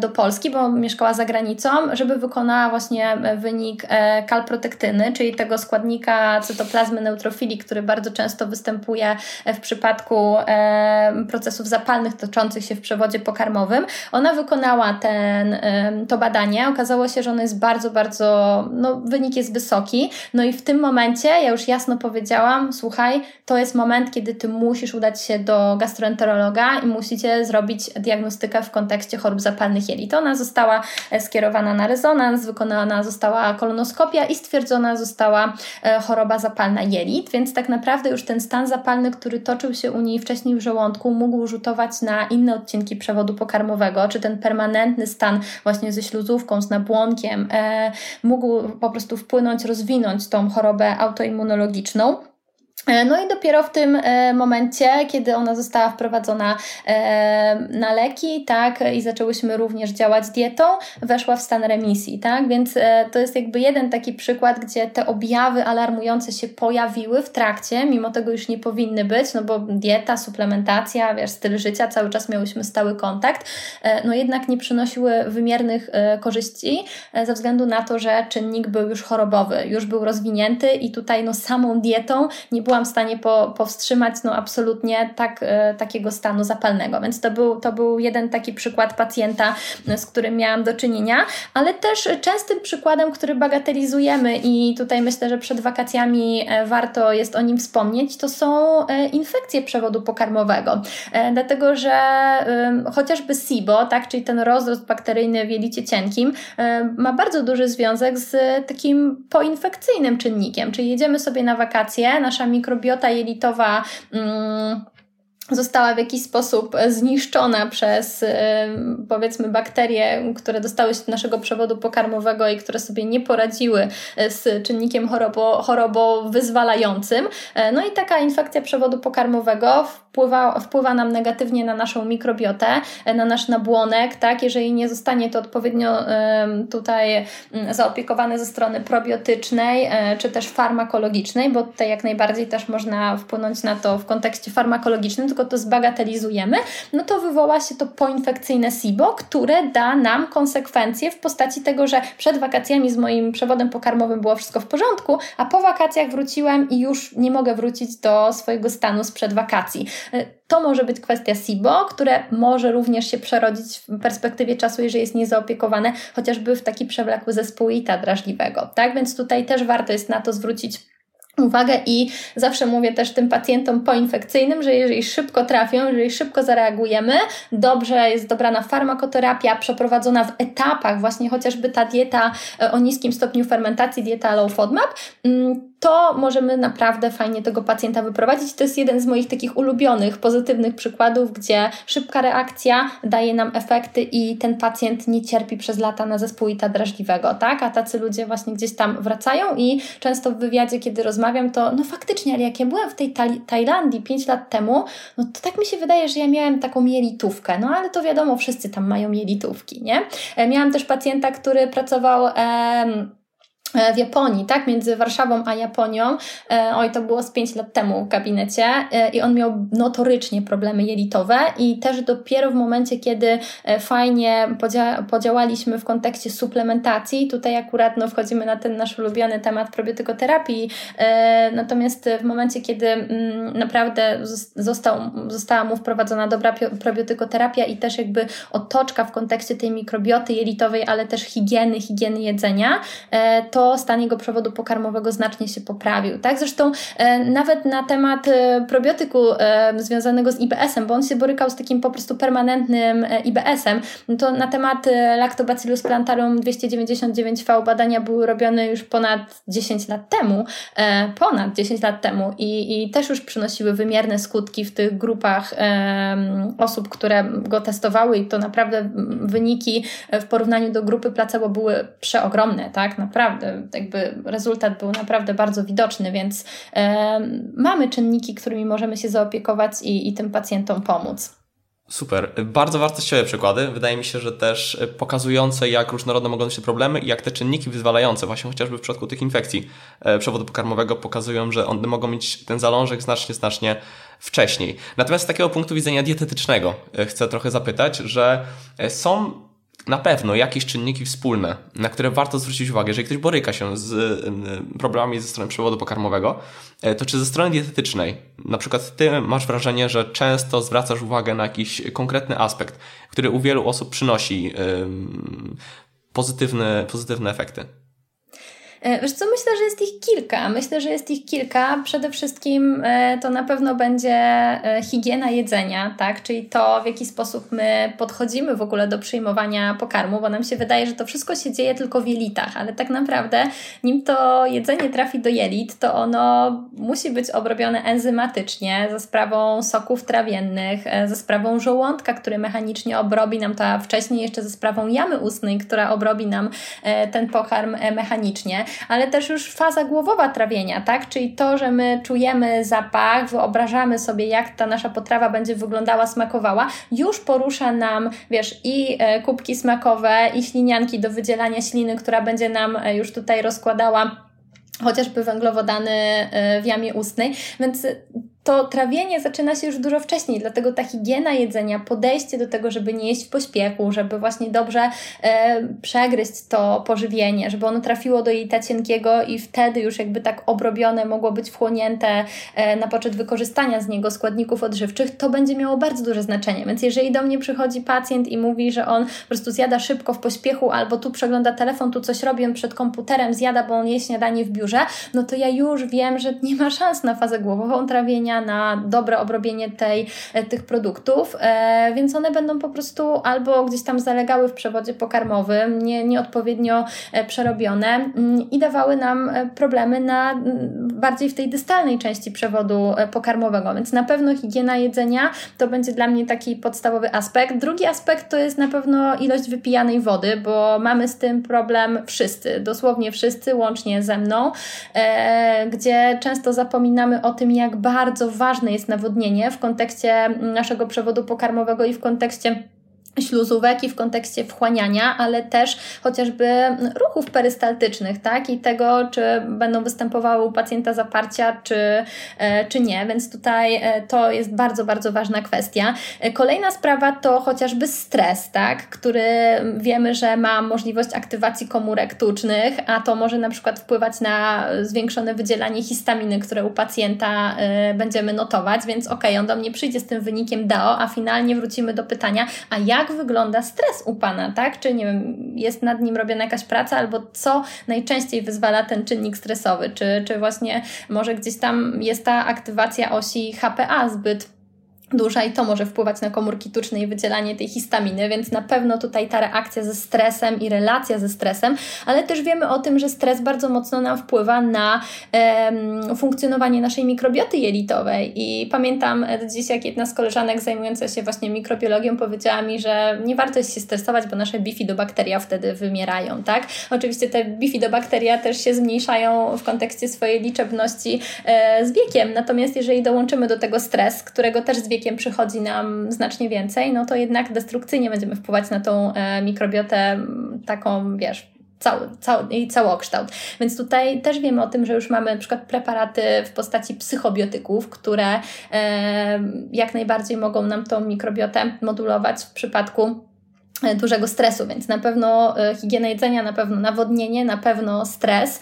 do Polski, bo mieszkała za granicą, żeby wykonała właśnie wynik kalprotektyny, czyli tego składnika cytoplazmy neutrofili, który bardzo często występuje w w przypadku e, procesów zapalnych toczących się w przewodzie pokarmowym. Ona wykonała ten, e, to badanie. Okazało się, że ono jest bardzo, bardzo, no wynik jest wysoki. No i w tym momencie ja już jasno powiedziałam, słuchaj, to jest moment, kiedy ty musisz udać się do gastroenterologa i musicie zrobić diagnostykę w kontekście chorób zapalnych jelit. Ona została e, skierowana na rezonans, wykonana została kolonoskopia i stwierdzona została e, choroba zapalna jelit, więc tak naprawdę już ten stan zapalny, który toczył się u niej wcześniej w żołądku, mógł rzutować na inne odcinki przewodu pokarmowego, czy ten permanentny stan właśnie ze śluzówką, z nabłonkiem, e, mógł po prostu wpłynąć, rozwinąć tą chorobę autoimmunologiczną. E, no i dopiero w tym e, momencie, kiedy ona została wprowadzona e, na leki, tak, i zaczęłyśmy również działać dietą, weszła w stan remisji, tak, więc to jest jakby jeden taki przykład, gdzie te objawy alarmujące się pojawiły w trakcie, mimo tego już nie powinny być, no bo dieta, suplementacja, wiesz, styl życia, cały czas miałyśmy stały kontakt, no jednak nie przynosiły wymiernych korzyści ze względu na to, że czynnik był już chorobowy, już był rozwinięty i tutaj no samą dietą nie byłam w stanie po, powstrzymać no absolutnie tak, e, takiego stanu zapalnego. Więc to był, to był jeden taki przykład pacjenta, z którym miałam do czynienia, ale też częstym przykładem, który bagatelizujemy i tutaj myślę, że przed wakacjami e, warto jest o nim wspomnieć, to są e, infekcje przewodu pokarmowego. Dlatego, że chociażby SIBO, tak, czyli ten rozrost bakteryjny w jelicie cienkim, ma bardzo duży związek z takim poinfekcyjnym czynnikiem, czyli jedziemy sobie na wakacje, nasza mikrobiota jelitowa. Mm, została w jakiś sposób zniszczona przez powiedzmy bakterie, które dostały się do naszego przewodu pokarmowego i które sobie nie poradziły z czynnikiem chorobo, chorobowyzwalającym. E, no i taka infekcja przewodu pokarmowego wpływa, wpływa nam negatywnie na naszą mikrobiotę, e, na nasz nabłonek, tak? Jeżeli nie zostanie to odpowiednio tutaj mm, zaopiekowane ze strony probiotycznej, e, czy też farmakologicznej, bo tutaj jak najbardziej też można wpłynąć na to w kontekście farmakologicznym, tylko to zbagatelizujemy, no to wywoła się to poinfekcyjne SIBO, które da nam konsekwencje w postaci tego, że przed wakacjami z moim przewodem pokarmowym było wszystko w porządku, a po wakacjach wróciłam i już nie mogę wrócić do swojego stanu sprzed wakacji. To może być kwestia SIBO, które może również się przerodzić w perspektywie czasu, jeżeli jest niezaopiekowane, chociażby w taki przewlekły zespół ITA drażliwego. Tak więc tutaj też warto jest na to zwrócić uwagę i zawsze mówię też tym pacjentom poinfekcyjnym, że jeżeli szybko trafią, jeżeli szybko zareagujemy, dobrze jest dobrana farmakoterapia przeprowadzona w etapach, właśnie chociażby ta dieta e, o niskim stopniu fermentacji, dieta low FODMAP, mm, to możemy naprawdę fajnie tego pacjenta wyprowadzić. To jest jeden z moich takich ulubionych, pozytywnych przykładów, gdzie szybka reakcja daje nam efekty i ten pacjent nie cierpi przez lata na zespół ita drażliwego, tak? A tacy ludzie właśnie gdzieś tam wracają i często w wywiadzie, kiedy rozmawiam, to no faktycznie, ale jak ja byłem w tej Tajlandii 5 lat temu, no to tak mi się wydaje, że ja miałem taką jelitówkę, no ale to wiadomo, wszyscy tam mają jelitówki, nie? E, miałam też pacjenta, który pracował... E, E, w Japonii, tak, między Warszawą a Japonią. E, oj, to było z 5 lat temu w gabinecie. E, i on miał notorycznie problemy jelitowe i też dopiero w momencie, kiedy fajnie podzia podziałaliśmy w kontekście suplementacji, tutaj akurat no, wchodzimy na ten nasz ulubiony temat probiotykoterapii, natomiast w momencie, kiedy mm, naprawdę został, została mu wprowadzona dobra probiotykoterapia i też jakby otoczka w kontekście tej mikrobioty jelitowej, ale też higieny, higieny jedzenia, to to stan jego przewodu pokarmowego znacznie się poprawił. Tak? Zresztą e, nawet na temat e, probiotyku e, związanego z IBS-em, bo on się borykał z takim po prostu permanentnym IBS-em, no to na temat Lactobacillus plantarum 299V badania były robione już ponad 10 lat temu, ponad 10 lat temu i, i też już przynosiły wymierne skutki w tych grupach osób, które go testowały i to naprawdę wyniki w porównaniu do grupy placebo były przeogromne, tak? Naprawdę jakby rezultat był naprawdę bardzo widoczny, więc e, mamy czynniki, którymi możemy się zaopiekować i, i tym pacjentom pomóc. Super. Bardzo wartościowe przykłady. Wydaje mi się, że też pokazujące, jak różnorodne mogą być problemy i jak te czynniki wyzwalające, właśnie chociażby w przypadku tych infekcji e, przewodu pokarmowego, pokazują, że one mogą mieć ten zalążek znacznie, znacznie wcześniej. Natomiast z takiego punktu widzenia dietetycznego e, chcę trochę zapytać, że są na pewno jakieś czynniki wspólne, na które warto zwrócić uwagę. Jeżeli ktoś boryka się z problemami ze strony przewodu pokarmowego, e, to czy ze strony dietetycznej, na przykład ty masz wrażenie, że często zwracasz uwagę na jakiś konkretny aspekt, który u wielu osób przynosi pozytywne, pozytywne efekty? E, wiesz co, myślę, że jest ich kilka. Myślę, że jest ich kilka. Przede wszystkim e, to na pewno będzie e, higiena jedzenia, tak? Czyli to, w jaki sposób my podchodzimy w ogóle do przyjmowania pokarmu, bo nam się wydaje, że to wszystko się dzieje tylko w jelitach, ale tak naprawdę nim to jedzenie trafi do jelit, to ono musi być obrobione enzymatycznie za sprawą soków trawiennych, ze sprawą żołądka, który mechanicznie obrobi nam to, a wcześniej jeszcze ze sprawą jamy ustnej, która obrobi nam ten pokarm mechanicznie ale też już faza głowowa trawienia, tak? Czyli to, że my czujemy zapach, wyobrażamy sobie, jak ta nasza potrawa będzie wyglądała, smakowała, już porusza nam, wiesz, i e, kubki smakowe, i ślinianki do wydzielania śliny, która będzie nam e, już tutaj rozkładała chociażby węglowodany e, w jamie ustnej, więc to trawienie zaczyna się już dużo wcześniej, dlatego ta higiena jedzenia, podejście do tego, żeby nie jeść w pośpiechu, żeby właśnie dobrze e, przegryźć to pożywienie, żeby ono trafiło do jelita cienkiego i wtedy już jakby tak obrobione mogło być wchłonięte e, na poczet wykorzystania z niego składników odżywczych, to będzie miało bardzo duże znaczenie. Więc jeżeli do mnie przychodzi pacjent i mówi, że on po prostu zjada szybko w pośpiechu albo tu przegląda telefon, tu coś robi, on przed komputerem zjada, bo on je śniadanie w biurze, no to ja już wiem, że nie ma szans na fazę głowową trawienia, na dobre obrobienie tej, e, tych produktów, e, więc one będą po prostu albo gdzieś tam zalegały w przewodzie pokarmowym, nie, nieodpowiednio e, przerobione mm, i dawały nam problemy na mm, bardziej w tej dystalnej części przewodu pokarmowego, więc na pewno higiena jedzenia to będzie dla mnie taki podstawowy aspekt. Drugi aspekt to jest na pewno ilość wypijanej wody, bo mamy z tym problem wszyscy, dosłownie wszyscy, łącznie ze mną, gdzie często zapominamy o tym, jak bardzo ważne jest nawodnienie w kontekście naszego przewodu pokarmowego i w kontekście śluzówek i w kontekście wchłaniania, ale też chociażby ruchów perystaltycznych, tak? I tego, czy będą występowały u pacjenta zaparcia, czy, e, czy nie. Więc tutaj e, to jest bardzo, bardzo ważna kwestia. E, kolejna sprawa to chociażby stres, tak? Który wiemy, że ma możliwość aktywacji komórek tucznych, a to może na przykład wpływać na zwiększone wydzielanie histaminy, które u pacjenta będziemy notować, więc okej, okay, on do mnie przyjdzie z tym wynikiem DAO, a finalnie wrócimy do pytania, a jak jak wygląda stres u Pana, tak? Czy nie wiem, jest nad nim robiona jakaś praca, albo co najczęściej wyzwala ten czynnik stresowy? Czy, czy właśnie może gdzieś tam jest ta aktywacja osi HPA zbyt duża i to może wpływać na komórki tuczne i wydzielanie tej histaminy, więc na pewno tutaj ta reakcja ze stresem i relacja ze stresem, ale też wiemy o tym, że stres bardzo mocno nam wpływa na um, funkcjonowanie naszej mikrobioty jelitowej i pamiętam dziś jak jedna z koleżanek zajmująca się właśnie mikrobiologią powiedziała mi, że nie warto się stresować, bo nasze bifidobakteria wtedy wymierają, tak? Oczywiście te bifidobakteria też się zmniejszają w kontekście swojej liczebności e, z wiekiem, natomiast jeżeli dołączymy do tego stres, którego też z wiekiem wiekiem przychodzi nam znacznie więcej, no to jednak destrukcyjnie będziemy wpływać na tą e, mikrobiotę taką, wiesz, cały, cały, jej całokształt. Więc tutaj też wiemy o tym, że już mamy na przykład preparaty w postaci psychobiotyków, które e, jak najbardziej mogą nam tą mikrobiotę modulować w przypadku dużego stresu, więc na pewno e, higiena jedzenia, na pewno nawodnienie, na pewno stres.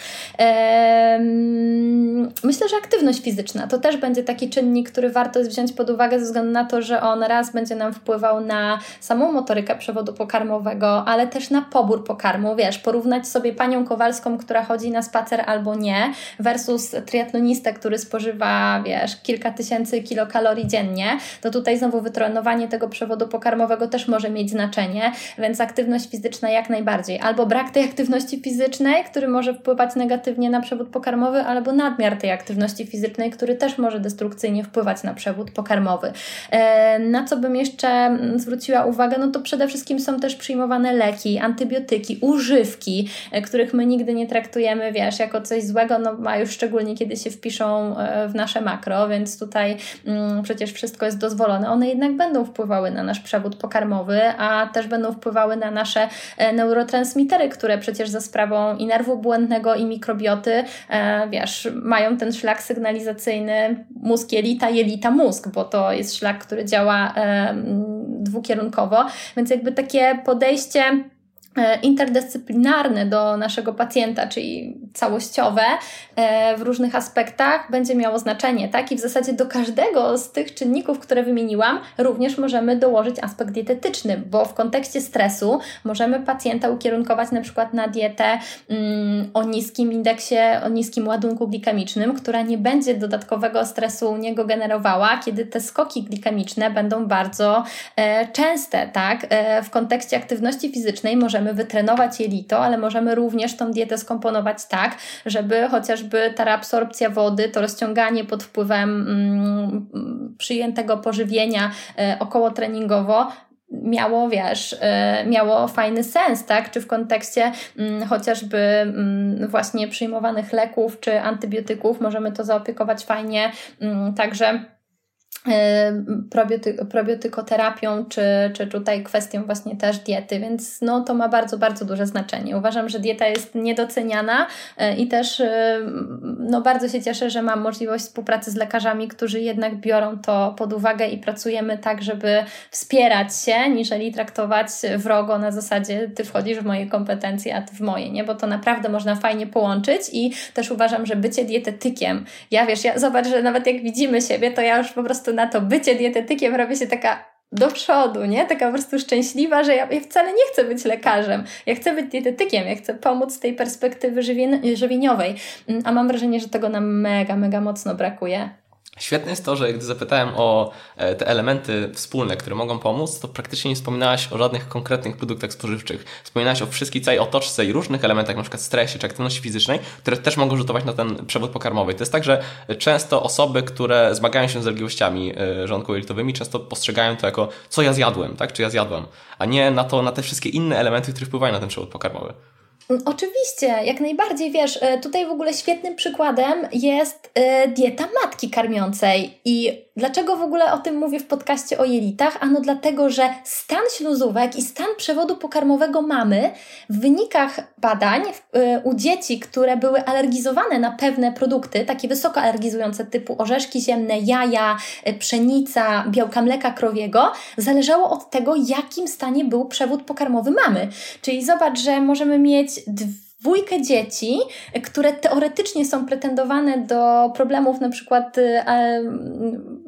Myślę, że aktywność fizyczna to też będzie taki czynnik, który warto wziąć pod uwagę ze względu na to, że on raz będzie nam wpływał na samą motorykę przewodu pokarmowego, ale też na pobór pokarmu. Wiesz, porównać sobie panią Kowalską, która chodzi na spacer albo nie, versus triatlonistę, który spożywa, wiesz, kilka tysięcy kilokalorii dziennie, to tutaj znowu wytrenowanie tego przewodu pokarmowego też może mieć znaczenie więc aktywność fizyczna jak najbardziej. Albo brak tej aktywności fizycznej, który może wpływać negatywnie na przewód pokarmowy, albo nadmiar tej aktywności fizycznej, który też może destrukcyjnie wpływać na przewód pokarmowy. E, na co bym jeszcze zwróciła uwagę, no to przede wszystkim są też przyjmowane leki, antybiotyki, używki, e, których my nigdy nie traktujemy, wiesz, jako coś złego, no a już szczególnie kiedy się wpiszą e, w nasze makro, więc tutaj mm, przecież wszystko jest dozwolone. One jednak będą wpływały na nasz przewód pokarmowy, a też będą wpływały na nasze e, neurotransmitery, które przecież za sprawą i nerwu błędnego, i mikrobioty, e, wiesz, mają ten szlak sygnalizacyjny mózg jelita, jelita mózg, bo to jest szlak, który działa dwukierunkowo, więc jakby takie podejście interdyscyplinarne do naszego pacjenta, czyli całościowe e, w różnych aspektach będzie miało znaczenie, tak? I w zasadzie do każdego z tych czynników, które wymieniłam, również możemy dołożyć aspekt dietetyczny, bo w kontekście stresu możemy pacjenta ukierunkować na przykład na dietę mm, o niskim indeksie, o niskim ładunku glikemicznym, która nie będzie dodatkowego stresu u niego generowała, kiedy te skoki glikemiczne będą bardzo e, częste, tak? E, w kontekście aktywności fizycznej możemy możemy wytrenować jelito, ale możemy również tą dietę skomponować tak, żeby chociażby ta reabsorpcja wody, to rozciąganie pod wpływem mm, przyjętego pożywienia e, około treningowo miało, wiesz, e, miało fajny sens, tak? Czy w kontekście mm, chociażby mm, właśnie przyjmowanych leków czy antybiotyków możemy to zaopiekować fajnie, mm, także probioty, probiotykoterapią, czy, czy tutaj kwestią właśnie też diety, więc no, to ma bardzo, bardzo duże znaczenie. Uważam, że dieta jest niedoceniana e, i też no, bardzo się cieszę, że mam możliwość współpracy z lekarzami, którzy jednak biorą to pod uwagę i pracujemy tak, żeby wspierać się, niżeli traktować wrogo na zasadzie ty wchodzisz w moje kompetencje, a ty w moje, nie? Bo to naprawdę można fajnie połączyć i też uważam, że bycie dietetykiem, ja wiesz, ja zobacz, że nawet jak widzimy siebie, to ja już po prostu na to bycie dietetykiem robię się taka do przodu, nie? Taka po prostu szczęśliwa, że ja, ja, wcale nie chcę być lekarzem. Ja chcę być dietetykiem, ja chcę pomóc z tej perspektywy żywieniowej. Mm, a mam wrażenie, że tego nam mega, mega mocno brakuje. Świetne jest to, że gdy zapytałem o e, te elementy wspólne, które mogą pomóc, to praktycznie nie wspominałaś o żadnych konkretnych produktach spożywczych. Wspominałaś o wszystkiej całej otoczce i różnych elementach, np. stresie czy aktywności fizycznej, które też mogą rzutować na ten przewód pokarmowy. To jest tak, że często osoby, które zmagają się z zaległościami e, żołądkowo-jelitowymi, często postrzegają to jako co ja zjadłem, tak? Czy ja zjadłem, a nie na to, na te wszystkie inne elementy, które wpływają na ten przewód pokarmowy. Oczywiście, jak najbardziej, wiesz, e, tutaj w ogóle świetnym przykładem jest e, dieta matki karmiącej i Dlaczego w ogóle o tym mówię w podcaście o jelitach? Ano dlatego, że stan śluzówek i stan przewodu pokarmowego mamy w wynikach badań y, u dzieci, które były alergizowane na pewne produkty, takie wysoko alergizujące typu orzeszki ziemne, jaja, pszenica, białka mleka krowiego, zależało od tego, jakim stanie był przewód pokarmowy mamy. Czyli zobacz, że możemy mieć dwójkę dzieci, które teoretycznie są pretendowane do problemów na przykład y,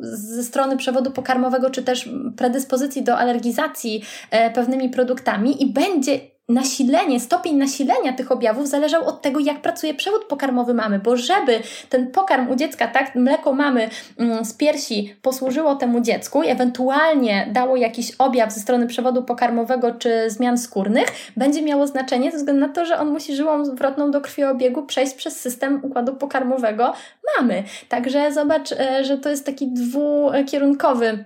ze strony przewodu pokarmowego, czy też predyspozycji do alergizacji e, pewnymi produktami i będzie nasilenie, stopień nasilenia tych objawów zależał od tego, jak pracuje przewód pokarmowy mamy, bo żeby ten pokarm u dziecka, tak, mleko mamy mm, z piersi posłużyło temu dziecku i ewentualnie dało jakiś objaw ze strony przewodu pokarmowego czy zmian skórnych, będzie miało znaczenie ze względu na to, że on musi żyłą zwrotną do krwiobiegu przejść przez system układu pokarmowego mamy. Także zobacz, e, że to jest taki dwukierunkowy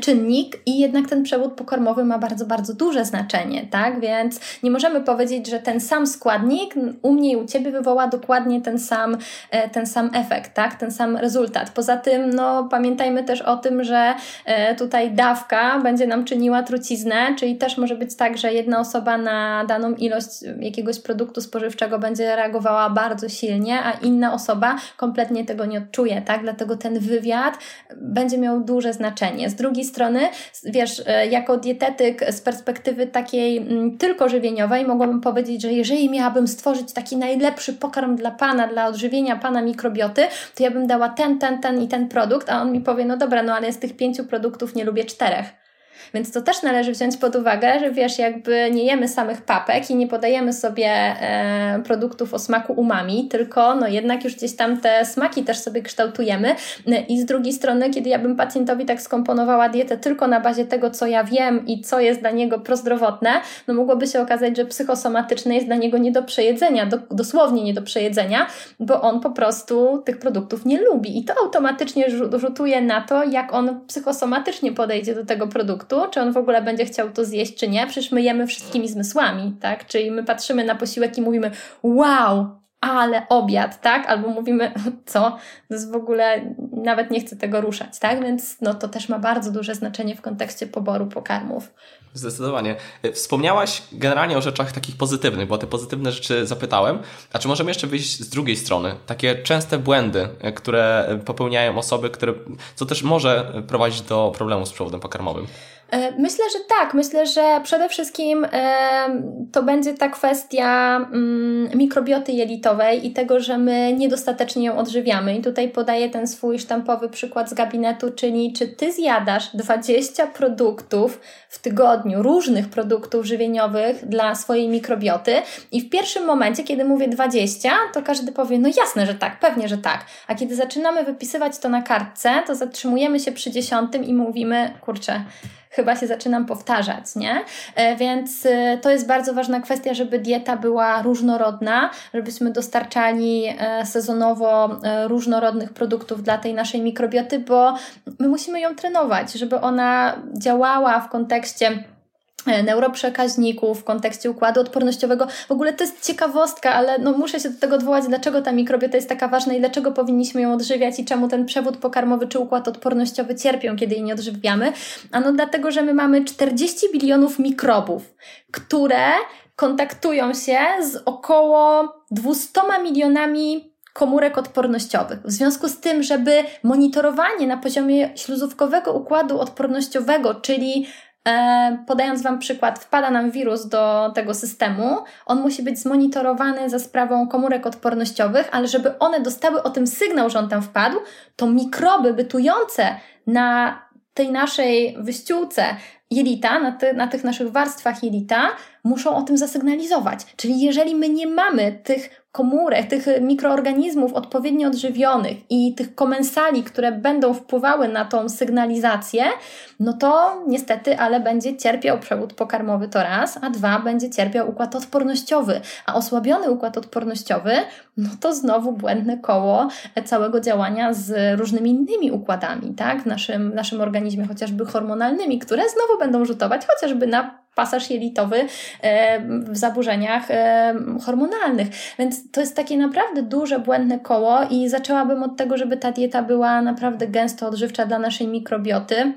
czynnik i jednak ten przewód pokarmowy ma bardzo, bardzo duże znaczenie, tak? Więc nie możemy powiedzieć, że ten sam składnik u mnie i u Ciebie wywoła dokładnie ten sam, e, ten sam efekt, tak? Ten sam rezultat. Poza tym, no pamiętajmy też o tym, że e, tutaj dawka będzie nam czyniła truciznę, czyli też może być tak, że jedna osoba na daną ilość jakiegoś produktu spożywczego będzie reagowała bardzo silnie, a inna osoba kompletnie tego nie odczuje, tak? Dlatego ten wywiad będzie miał duże znaczenie. Z drugiej drugiej strony, wiesz, e, jako dietetyk z perspektywy takiej mm, tylko żywieniowej, mogłabym powiedzieć, że jeżeli miałabym stworzyć taki najlepszy pokarm dla pana, dla odżywienia pana mikrobioty, to ja bym dała ten, ten, ten i ten produkt, a on mi powie, no dobra, no ale z tych pięciu produktów nie lubię czterech. Więc to też należy wziąć pod uwagę, że wiesz, jakby nie jemy samych papek i nie podajemy sobie e, produktów o smaku umami, tylko no jednak już gdzieś tam te smaki też sobie kształtujemy. I z drugiej strony, kiedy ja bym pacjentowi tak skomponowała dietę tylko na bazie tego, co ja wiem i co jest dla niego prozdrowotne, no mogłoby się okazać, że psychosomatyczne jest dla niego nie do przejedzenia, do, dosłownie nie do przejedzenia, bo on po prostu tych produktów nie lubi. I to automatycznie rzutuje na to, jak on psychosomatycznie podejdzie do tego produktu, czy on w ogóle będzie chciał to zjeść, czy nie. Przecież my jemy wszystkimi zmysłami, tak? Czyli my patrzymy na posiłek i mówimy, wow, ale obiad, tak? Albo mówimy, co? To jest w ogóle, nawet nie chcę tego ruszać, tak? Więc no, to też ma bardzo duże znaczenie w kontekście poboru pokarmów. Zdecydowanie. Wspomniałaś generalnie o rzeczach takich pozytywnych, bo te pozytywne rzeczy zapytałem. A czy możemy jeszcze wyjść z drugiej strony? Takie częste błędy, które popełniają osoby, które, co też może prowadzić do problemu z przewodem pokarmowym. E, myślę, że tak. Myślę, że przede wszystkim e, to będzie ta kwestia mm, mikrobioty jelitowej i tego, że my niedostatecznie ją odżywiamy. I tutaj podaję ten swój sztampowy przykład z gabinetu, czyli czy ty zjadasz 20 produktów w tygodniu, różnych produktów żywieniowych dla swojej mikrobioty i w pierwszym momencie, kiedy mówię 20, to każdy powie, no jasne, że tak, pewnie, że tak. A kiedy zaczynamy wypisywać to na kartce, to zatrzymujemy się przy dziesiątym i mówimy, kurczę, chyba się zaczynam powtarzać, nie? E, więc e, to jest bardzo ważna kwestia, żeby dieta była różnorodna, żebyśmy dostarczali e, sezonowo różnorodnych produktów dla tej naszej mikrobioty, bo my musimy ją trenować, żeby ona działała w kontekście neuroprzekaźników w kontekście układu odpornościowego. W ogóle to jest ciekawostka, ale no muszę się do tego odwołać, dlaczego ta mikrobiota jest taka ważna i dlaczego powinniśmy ją odżywiać i czemu ten przewód pokarmowy czy układ odpornościowy cierpią, kiedy jej nie odżywiamy. Ano dlatego, że my mamy 40 bilionów mikrobów, które kontaktują się z około 200 milionami komórek odpornościowych. W związku z tym, żeby monitorowanie na poziomie śluzówkowego układu odpornościowego, czyli E, podając Wam przykład, wpada nam wirus do tego systemu, on musi być zmonitorowany za sprawą komórek odpornościowych, ale żeby one dostały o tym sygnał, że on tam wpadł, to mikroby bytujące na tej naszej wyściółce jelita, na, ty, na tych naszych warstwach jelita, muszą o tym zasygnalizować. Czyli jeżeli my nie mamy tych komórek, tych mikroorganizmów odpowiednio odżywionych i tych komensali, które będą wpływały na tą sygnalizację, no to niestety, ale będzie cierpiał przewód pokarmowy to raz, a dwa, będzie cierpiał układ odpornościowy. A osłabiony układ odpornościowy, no to znowu błędne koło całego działania z różnymi innymi układami, tak, w naszym, naszym organizmie, chociażby hormonalnymi, które znowu będą rzutować chociażby na pasaż jelitowy e, w zaburzeniach e, hormonalnych. Więc to jest takie naprawdę duże, błędne koło i zaczęłabym od tego, żeby ta dieta była naprawdę gęsto odżywcza dla naszej mikrobioty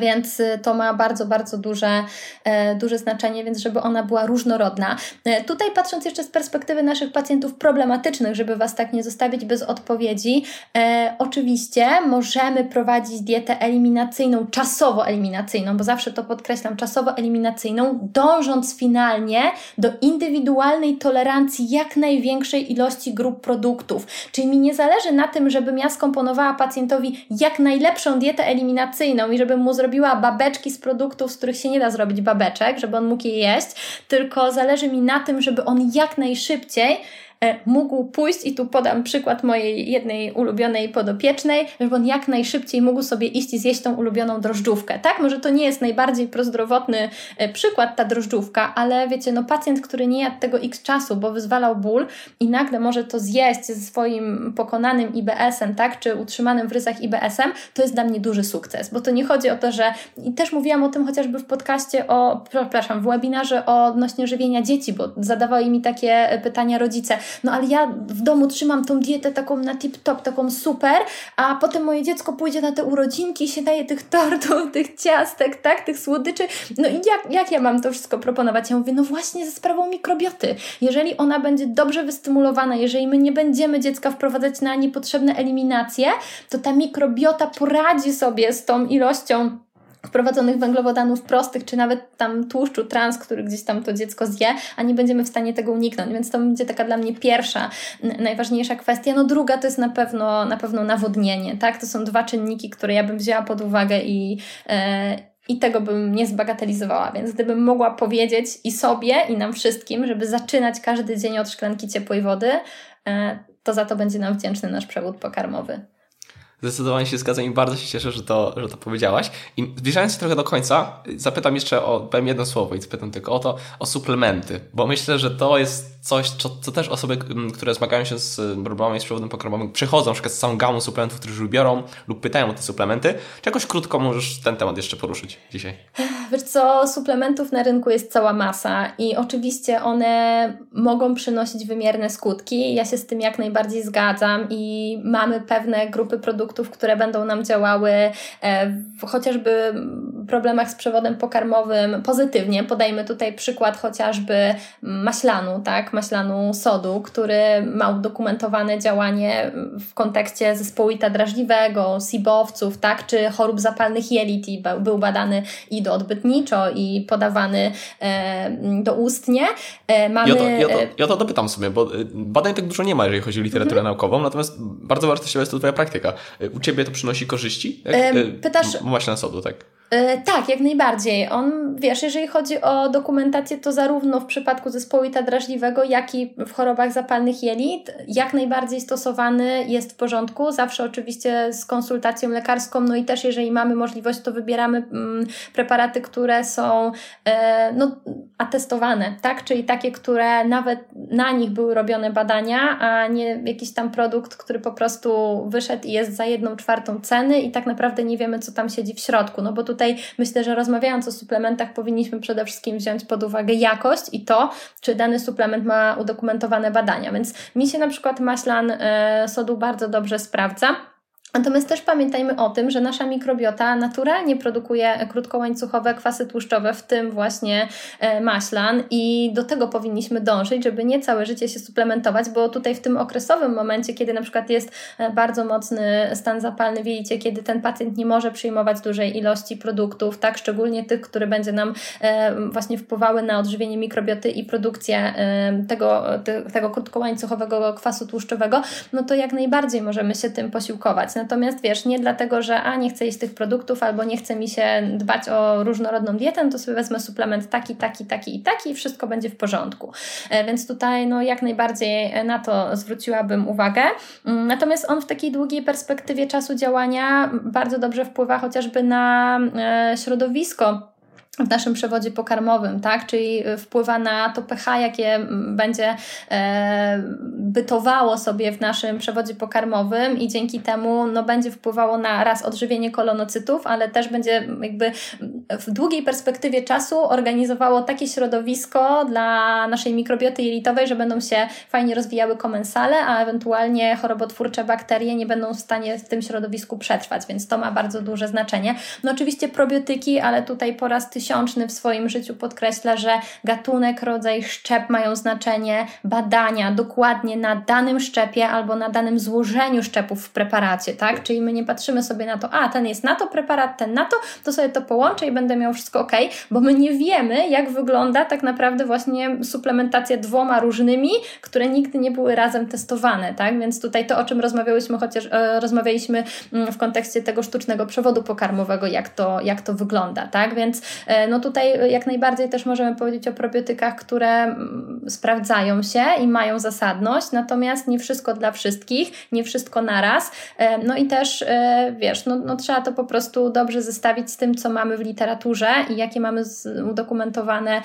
Więc y, to ma bardzo, bardzo duże, e, duże znaczenie, więc żeby ona była różnorodna. E, tutaj patrząc jeszcze z perspektywy naszych pacjentów problematycznych, żeby Was tak nie zostawić bez odpowiedzi, e, oczywiście możemy prowadzić dietę eliminacyjną, czasowo eliminacyjną, bo zawsze to podkreślam, czasowo eliminacyjną, dążąc finalnie do indywidualnej tolerancji jak największej ilości grup produktów. Czyli mi nie zależy na tym, żebym ja skomponowała pacjentowi jak najlepszą dietę eliminacyjną i żebym mu zrobiła babeczki z produktów, z których się nie da zrobić babeczek, żeby on mógł je jeść, tylko zależy mi na tym, żeby on jak najszybciej mógł pójść, i tu podam przykład mojej jednej ulubionej podopiecznej, żeby on jak najszybciej mógł sobie iść i zjeść tą ulubioną drożdżówkę. Tak, może to nie jest najbardziej prozdrowotny e, przykład ta drożdżówka, ale wiecie, no pacjent, który nie jadł tego x czasu, bo wyzwalał ból i nagle może to zjeść ze swoim pokonanym IBS-em, tak, czy utrzymanym w rysach IBS-em, to jest dla mnie duży sukces, bo to nie chodzi o to, że i też mówiłam o tym chociażby w podcaście o, przepraszam, w webinarze odnośnie żywienia dzieci, bo zadawali mi takie pytania rodzice, no ale ja w domu trzymam tą dietę taką na tip-top, taką super, a potem moje dziecko pójdzie na te urodzinki i się daje tych tortów, tych ciastek, tak, tych słodyczy. No i jak, jak ja mam to wszystko proponować? Ja mówię, no właśnie ze sprawą mikrobioty. Jeżeli ona będzie dobrze wystymulowana, jeżeli my nie będziemy dziecka wprowadzać na niepotrzebne eliminacje, to ta mikrobiota poradzi sobie z tą ilością wprowadzonych węglowodanów prostych, czy nawet tam tłuszczu trans, który gdzieś tam to dziecko zje, a nie będziemy w stanie tego uniknąć. Więc to będzie taka dla mnie pierwsza, najważniejsza kwestia. No druga to jest na pewno, na pewno nawodnienie, tak? To są dwa czynniki, które ja bym wzięła pod uwagę i, e, i tego bym nie zbagatelizowała. Więc gdybym mogła powiedzieć i sobie, i nam wszystkim, żeby zaczynać każdy dzień od szklanki ciepłej wody, e, to za to będzie nam wdzięczny nasz przewód pokarmowy. Zdecydowanie się zgadzam i bardzo się cieszę, że to, że to powiedziałaś. I zbliżając się trochę do końca, zapytam jeszcze o, powiem jedno słowo i zapytam tylko o to, o suplementy, bo myślę, że to jest coś, co, co też osoby, które zmagają się z problemami z przewodem pokarmowym, przychodzą na przykład z całą gamą suplementów, które już biorą lub pytają o te suplementy. Czy jakoś krótko możesz ten temat jeszcze poruszyć dzisiaj? Wiesz co, suplementów na rynku jest cała masa i oczywiście one mogą przynosić wymierne skutki. Ja się z tym jak najbardziej zgadzam i mamy pewne grupy produktów, które będą nam działały e, w chociażby problemach z przewodem pokarmowym pozytywnie. Podajmy tutaj przykład chociażby maślanu, tak? Maślanu sodu, który ma udokumentowane działanie w kontekście zespołita drażliwego, SIBowców, tak? Czy chorób zapalnych jelit i był badany i do odbytniczo i podawany e, doustnie. E, mamy... Ja, to, ja, to, ja to dopytam sobie, bo e, badań tak dużo nie ma, jeżeli chodzi o literaturę mhm. naukową, natomiast bardzo wartościowa jest to Twoja praktyka. U Ciebie to przynosi korzyści? Jak, e, pytasz... Maślan sodu, tak? E, tak, jak najbardziej. On, wiesz, jeżeli chodzi o dokumentację, to zarówno w przypadku zespołu ita drażliwego, jak i w chorobach zapalnych jelit, jak najbardziej stosowany jest w porządku. Zawsze oczywiście z konsultacją lekarską, no i też jeżeli mamy możliwość, to wybieramy mm, preparaty, które są e, no, atestowane, tak? Czyli takie, które nawet na nich były robione badania, a nie jakiś tam produkt, który po prostu wyszedł i jest za jedną czwartą ceny i tak naprawdę nie wiemy, co tam siedzi w środku. No bo tutaj myślę, że rozmawiając o suplementach, powinniśmy przede wszystkim wziąć pod uwagę jakość i to, czy dany suplement ma udokumentowane badania. Więc mi się na przykład maślan e, sodu bardzo dobrze sprawdza. Natomiast też pamiętajmy o tym, że nasza mikrobiota naturalnie produkuje krótkołańcuchowe kwasy tłuszczowe, w tym właśnie e, maślan, i do tego powinniśmy dążyć, żeby nie całe życie się suplementować, bo tutaj w tym okresowym momencie, kiedy na przykład jest e, bardzo mocny stan zapalny w jelicie, kiedy ten pacjent nie może przyjmować dużej ilości produktów, tak, szczególnie tych, które będzie nam e, właśnie wpływały na odżywienie mikrobioty i produkcję tego, tego krótkołańcuchowego kwasu tłuszczowego, no to jak najbardziej możemy się tym posiłkować. Natomiast wiesz, nie dlatego, że a nie chcę jeść tych produktów albo nie chce mi się dbać o różnorodną dietę, no to sobie wezmę suplement taki, taki, taki i taki i wszystko będzie w porządku. E, więc tutaj no jak najbardziej na to zwróciłabym uwagę. Mm, natomiast on w takiej długiej perspektywie czasu działania bardzo dobrze wpływa chociażby na e, środowisko w naszym przewodzie pokarmowym, tak? Czyli wpływa na to pH, jakie będzie e, bytowało sobie w naszym przewodzie pokarmowym i dzięki temu no, będzie wpływało na raz odżywienie kolonocytów, ale też będzie jakby w długiej perspektywie czasu organizowało takie środowisko dla naszej mikrobioty jelitowej, że będą się fajnie rozwijały komensale, a ewentualnie chorobotwórcze bakterie nie będą w stanie w tym środowisku przetrwać, więc to ma bardzo duże znaczenie. No oczywiście probiotyki, ale tutaj po raz tysiączny w swoim życiu podkreśla, że gatunek, rodzaj, szczep mają znaczenie, badania dokładnie na danym szczepie albo na danym złożeniu szczepów w preparacie, tak? Czyli my nie patrzymy sobie na to, a ten jest na to preparat, ten na to, to sobie to połączę i będę miał wszystko ok, bo my nie wiemy, jak wygląda tak naprawdę właśnie suplementacja dwoma różnymi, które nigdy nie były razem testowane, tak? Więc tutaj to, o czym rozmawiałyśmy, chociaż e, rozmawialiśmy mm, w kontekście tego sztucznego przewodu pokarmowego, jak to, jak to wygląda, tak? Więc e, no tutaj jak najbardziej też możemy powiedzieć o probiotykach, które mm, sprawdzają się i mają zasadność, natomiast nie wszystko dla wszystkich, nie wszystko naraz. E, no i też, e, wiesz, no, no trzeba to po prostu dobrze zestawić z tym, co mamy w literaturze i jakie mamy udokumentowane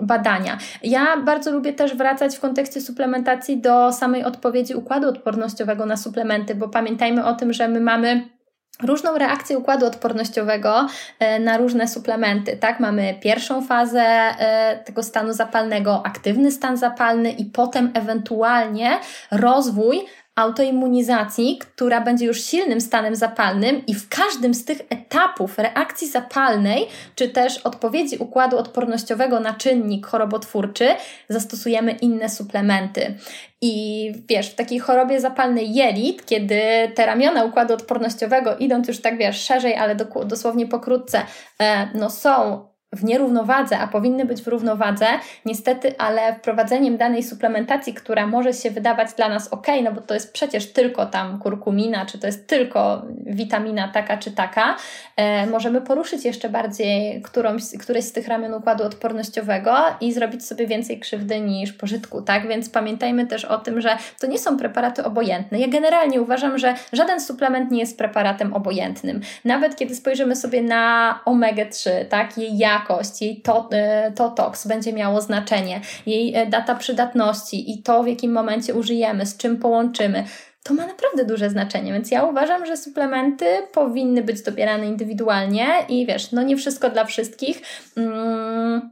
badania. Ja bardzo lubię też wracać w kontekście suplementacji do samej odpowiedzi układu odpornościowego na suplementy, bo pamiętajmy o tym, że my mamy różną reakcję układu odpornościowego e, na różne suplementy. Tak, mamy pierwszą fazę e, tego stanu zapalnego, aktywny stan zapalny i potem ewentualnie rozwój autoimmunizacji, która będzie już silnym stanem zapalnym i w każdym z tych etapów reakcji zapalnej, czy też odpowiedzi układu odpornościowego na czynnik chorobotwórczy, zastosujemy inne suplementy. I wiesz, w takiej chorobie zapalnej jelit, kiedy te ramiona układu odpornościowego, idąc już tak wiesz, szerzej, ale dosłownie pokrótce, e, no są w nierównowadze, a powinny być w równowadze, niestety, ale wprowadzeniem danej suplementacji, która może się wydawać dla nas ok, no bo to jest przecież tylko tam kurkumina, czy to jest tylko witamina taka czy taka, e, możemy poruszyć jeszcze bardziej którąś, któreś z tych ramion układu odpornościowego i zrobić sobie więcej krzywdy niż pożytku, tak? Więc pamiętajmy też o tym, że to nie są preparaty obojętne. Ja generalnie uważam, że żaden suplement nie jest preparatem obojętnym. Nawet kiedy spojrzymy sobie na omega-3, tak? Jej jakość, jakość, jej to, e, to toks będzie miało znaczenie, jej e, data przydatności i to, w jakim momencie użyjemy, z czym połączymy to ma naprawdę duże znaczenie, więc ja uważam, że suplementy powinny być dobierane indywidualnie i wiesz, no nie wszystko dla wszystkich. Mm,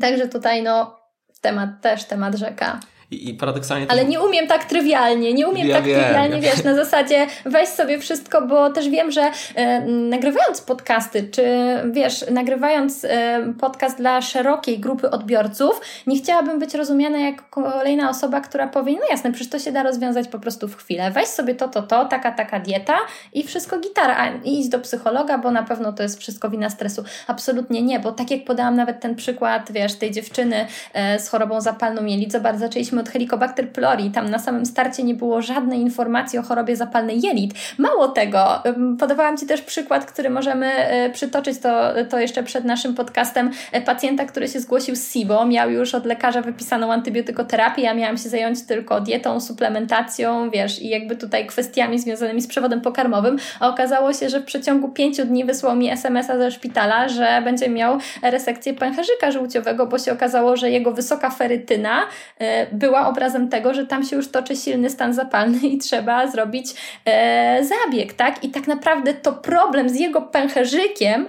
także tutaj no temat też, temat rzeka. I, i paradoksalnie. Ale nie umiem tak trywialnie, nie umiem ja tak wiem, trywialnie, wiesz, na zasadzie weź sobie wszystko, bo też wiem, że e, nagrywając podcasty, czy wiesz, nagrywając e, podcast dla szerokiej grupy odbiorców, nie chciałabym być rozumiana jak kolejna osoba, która powie, no jasne, przecież to się da rozwiązać po prostu w chwilę. Weź sobie to, to, to, taka, taka dieta i wszystko gitara, a idź do psychologa, bo na pewno to jest wszystko wina stresu. Absolutnie nie, bo tak jak podałam nawet ten przykład, wiesz, tej dziewczyny e, z chorobą zapalną jelit, zobacz, zaczęliśmy od Helicobacter pylori. Tam na samym starcie nie było żadnej informacji o chorobie zapalnej jelit. Mało tego, podawałam Ci też przykład, który możemy e, przytoczyć, to, to jeszcze przed naszym podcastem, e, pacjenta, który się zgłosił z SIBO, miał już od lekarza wypisaną antybiotykoterapię, ja miałam się zająć tylko dietą, suplementacją, wiesz, i jakby tutaj kwestiami związanymi z przewodem pokarmowym, a okazało się, że w przeciągu pięciu dni wysłał mi SMS-a ze szpitala, że będzie miał resekcję pęcherzyka żółciowego, bo się okazało, że jego wysoka ferytyna e, była obrazem tego, że tam się już toczy silny stan zapalny i trzeba zrobić e, zabieg, tak? I tak naprawdę to problem z jego pęcherzykiem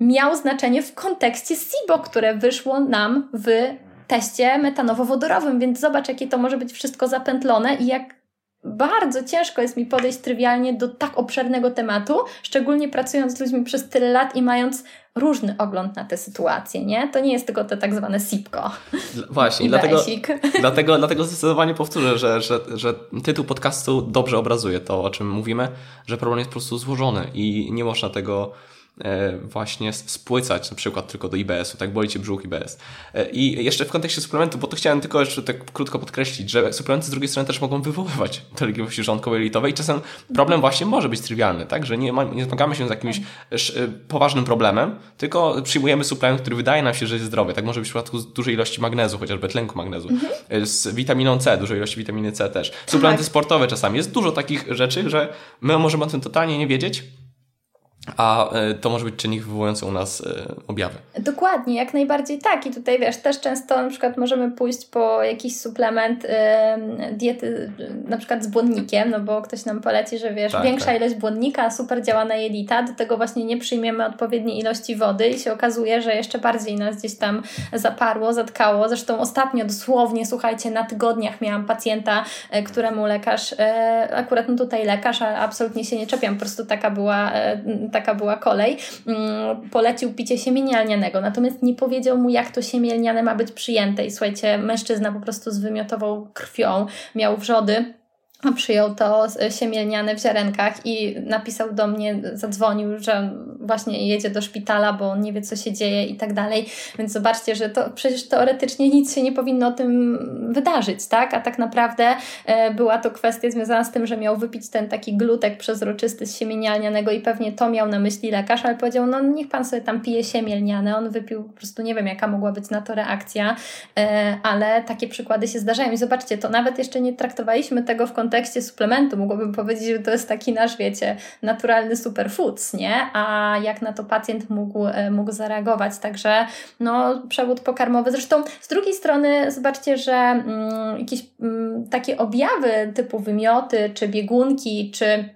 miał znaczenie w kontekście SIBO, które wyszło nam w teście metanowo-wodorowym, więc zobacz, jakie to może być wszystko zapętlone i jak bardzo ciężko jest mi podejść trywialnie do tak obszernego tematu, szczególnie pracując z ludźmi przez tyle lat i mając różny ogląd na tę sytuację, nie? To nie jest tylko te tak zwane SIPKO. Właśnie, dlatego, dlatego, dlatego zdecydowanie powtórzę, że, że, że tytuł podcastu dobrze obrazuje to, o czym mówimy, że problem jest po prostu złożony i nie można tego właśnie spłycać na przykład tylko do IBS-u, tak boli Cię brzuch IBS. E, I jeszcze w kontekście suplementu, bo to chciałem tylko jeszcze tak krótko podkreślić, że suplementy z drugiej strony też mogą wywoływać dolegliwości żołądkowej litowej i czasem problem właśnie może być trywialny, tak, że nie, ma, nie zmagamy się z jakimś e, poważnym problemem, tylko przyjmujemy suplement, który wydaje nam się, że jest zdrowy. Tak może być w przypadku dużej ilości magnezu, chociażby tlenku magnezu, mhm. z witaminą C, dużej ilości witaminy C też. Suplementy tak. sportowe czasami. Jest dużo takich rzeczy, że my możemy o tym totalnie nie wiedzieć, a e, to może być czynnik wywołujący u nas e, objawy. Dokładnie, jak najbardziej tak. I tutaj wiesz, też często na przykład możemy pójść po jakiś suplement diety, na przykład z błonnikiem, no bo ktoś nam poleci, że wiesz, tak, większa tak. ilość błonnika super działa na jelita, do tego właśnie nie przyjmiemy odpowiedniej ilości wody i się okazuje, że jeszcze bardziej nas gdzieś tam zaparło, zatkało. Zresztą ostatnio dosłownie, słuchajcie, na tygodniach miałam pacjenta, któremu lekarz, akurat no tutaj lekarz, a absolutnie się nie czepiam, po prostu taka była taka była kolej, mm, polecił picie siemienia lnianego, natomiast nie powiedział mu, jak to siemię lniane ma być przyjęte. I słuchajcie, mężczyzna po prostu zwymiotową krwią, miał wrzody przyjął to siemielniane w ziarenkach i napisał do mnie, zadzwonił, że właśnie jedzie do szpitala, bo on nie wie, co się dzieje i tak dalej. Więc zobaczcie, że to przecież teoretycznie nic się nie powinno o tym wydarzyć, tak? A tak naprawdę e, była to kwestia związana z tym, że miał wypić ten taki glutek przezroczysty z siemienialnianego i pewnie to miał na myśli lekarz, ale powiedział, no niech pan sobie tam pije siemielniane. On wypił, po prostu nie wiem, jaka mogła być na to reakcja, e, ale takie przykłady się zdarzają. I zobaczcie, to nawet jeszcze nie traktowaliśmy tego w kontekście kontekście suplementu mogłabym powiedzieć, że to jest taki nasz, wiecie, naturalny superfoods, nie? A jak na to pacjent mógł, e, mógł zareagować. Także no, przewód pokarmowy. Zresztą z drugiej strony zobaczcie, że mm, jakieś mm, takie objawy typu wymioty, czy biegunki, czy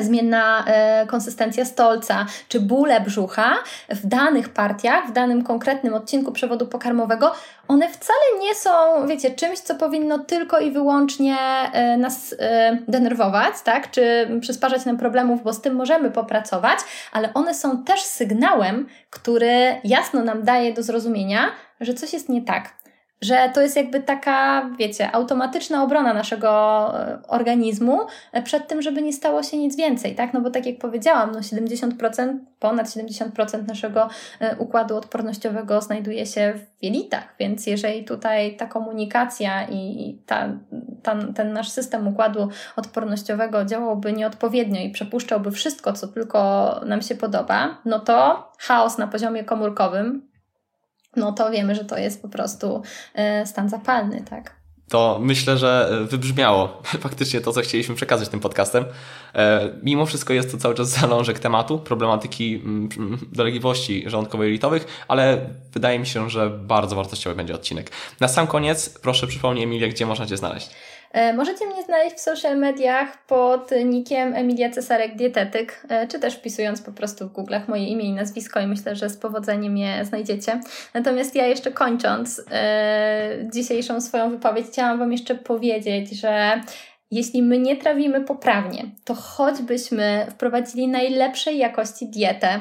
zmienna e, konsystencja stolca czy bóle brzucha w danych partiach, w danym konkretnym odcinku przewodu pokarmowego, one wcale nie są, wiecie, czymś, co powinno tylko i wyłącznie e, nas e, denerwować, tak, czy przysparzać nam problemów, bo z tym możemy popracować, ale one są też sygnałem, który jasno nam daje do zrozumienia, że coś jest nie tak, że to jest jakby taka, wiecie, automatyczna obrona naszego e, organizmu e, przed tym, żeby nie stało się nic więcej, tak? No bo tak jak powiedziałam, no 70%, ponad 70% naszego e, układu odpornościowego znajduje się w jelitach, więc jeżeli tutaj ta komunikacja i ta, ta, ten nasz system układu odpornościowego działałby nieodpowiednio i przepuszczałby wszystko, co tylko nam się podoba, no to chaos na poziomie komórkowym no to wiemy, że to jest po prostu e, stan zapalny, tak? to myślę, że wybrzmiało faktycznie to, co chcieliśmy przekazać tym podcastem. E, mimo wszystko jest to cały czas zalążek tematu, problematyki mm, mm, dolegliwości żołądkowo-jelitowych, ale wydaje mi się, że bardzo wartościowy będzie odcinek. Na sam koniec proszę przypomnij Emilia, gdzie można Cię znaleźć. E, możecie mnie znaleźć w social mediach pod nickiem Emilia Cesarek Dietetyk, e, czy też wpisując po prostu w Google'ach moje imię i nazwisko i myślę, że z powodzeniem je znajdziecie. Natomiast ja jeszcze kończąc e, dzisiejszą swoją wypowiedź, chciałam Wam jeszcze powiedzieć, że jeśli my nie trawimy poprawnie, to choćbyśmy wprowadzili najlepszej jakości dietę,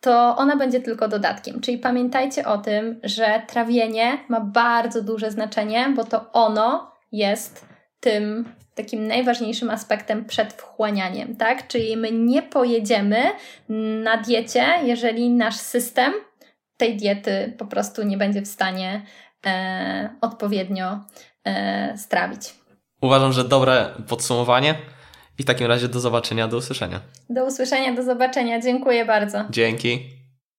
to ona będzie tylko dodatkiem. Czyli pamiętajcie o tym, że trawienie ma bardzo duże znaczenie, bo to ono jest tym takim najważniejszym aspektem przed wchłanianiem, tak? Czyli my nie pojedziemy na diecie, jeżeli nasz system tej diety po prostu nie będzie w stanie e, odpowiednio e, strawić. Uważam, że dobre podsumowanie. I w takim razie do zobaczenia, do usłyszenia. Do usłyszenia, do zobaczenia. Dziękuję bardzo. Dzięki.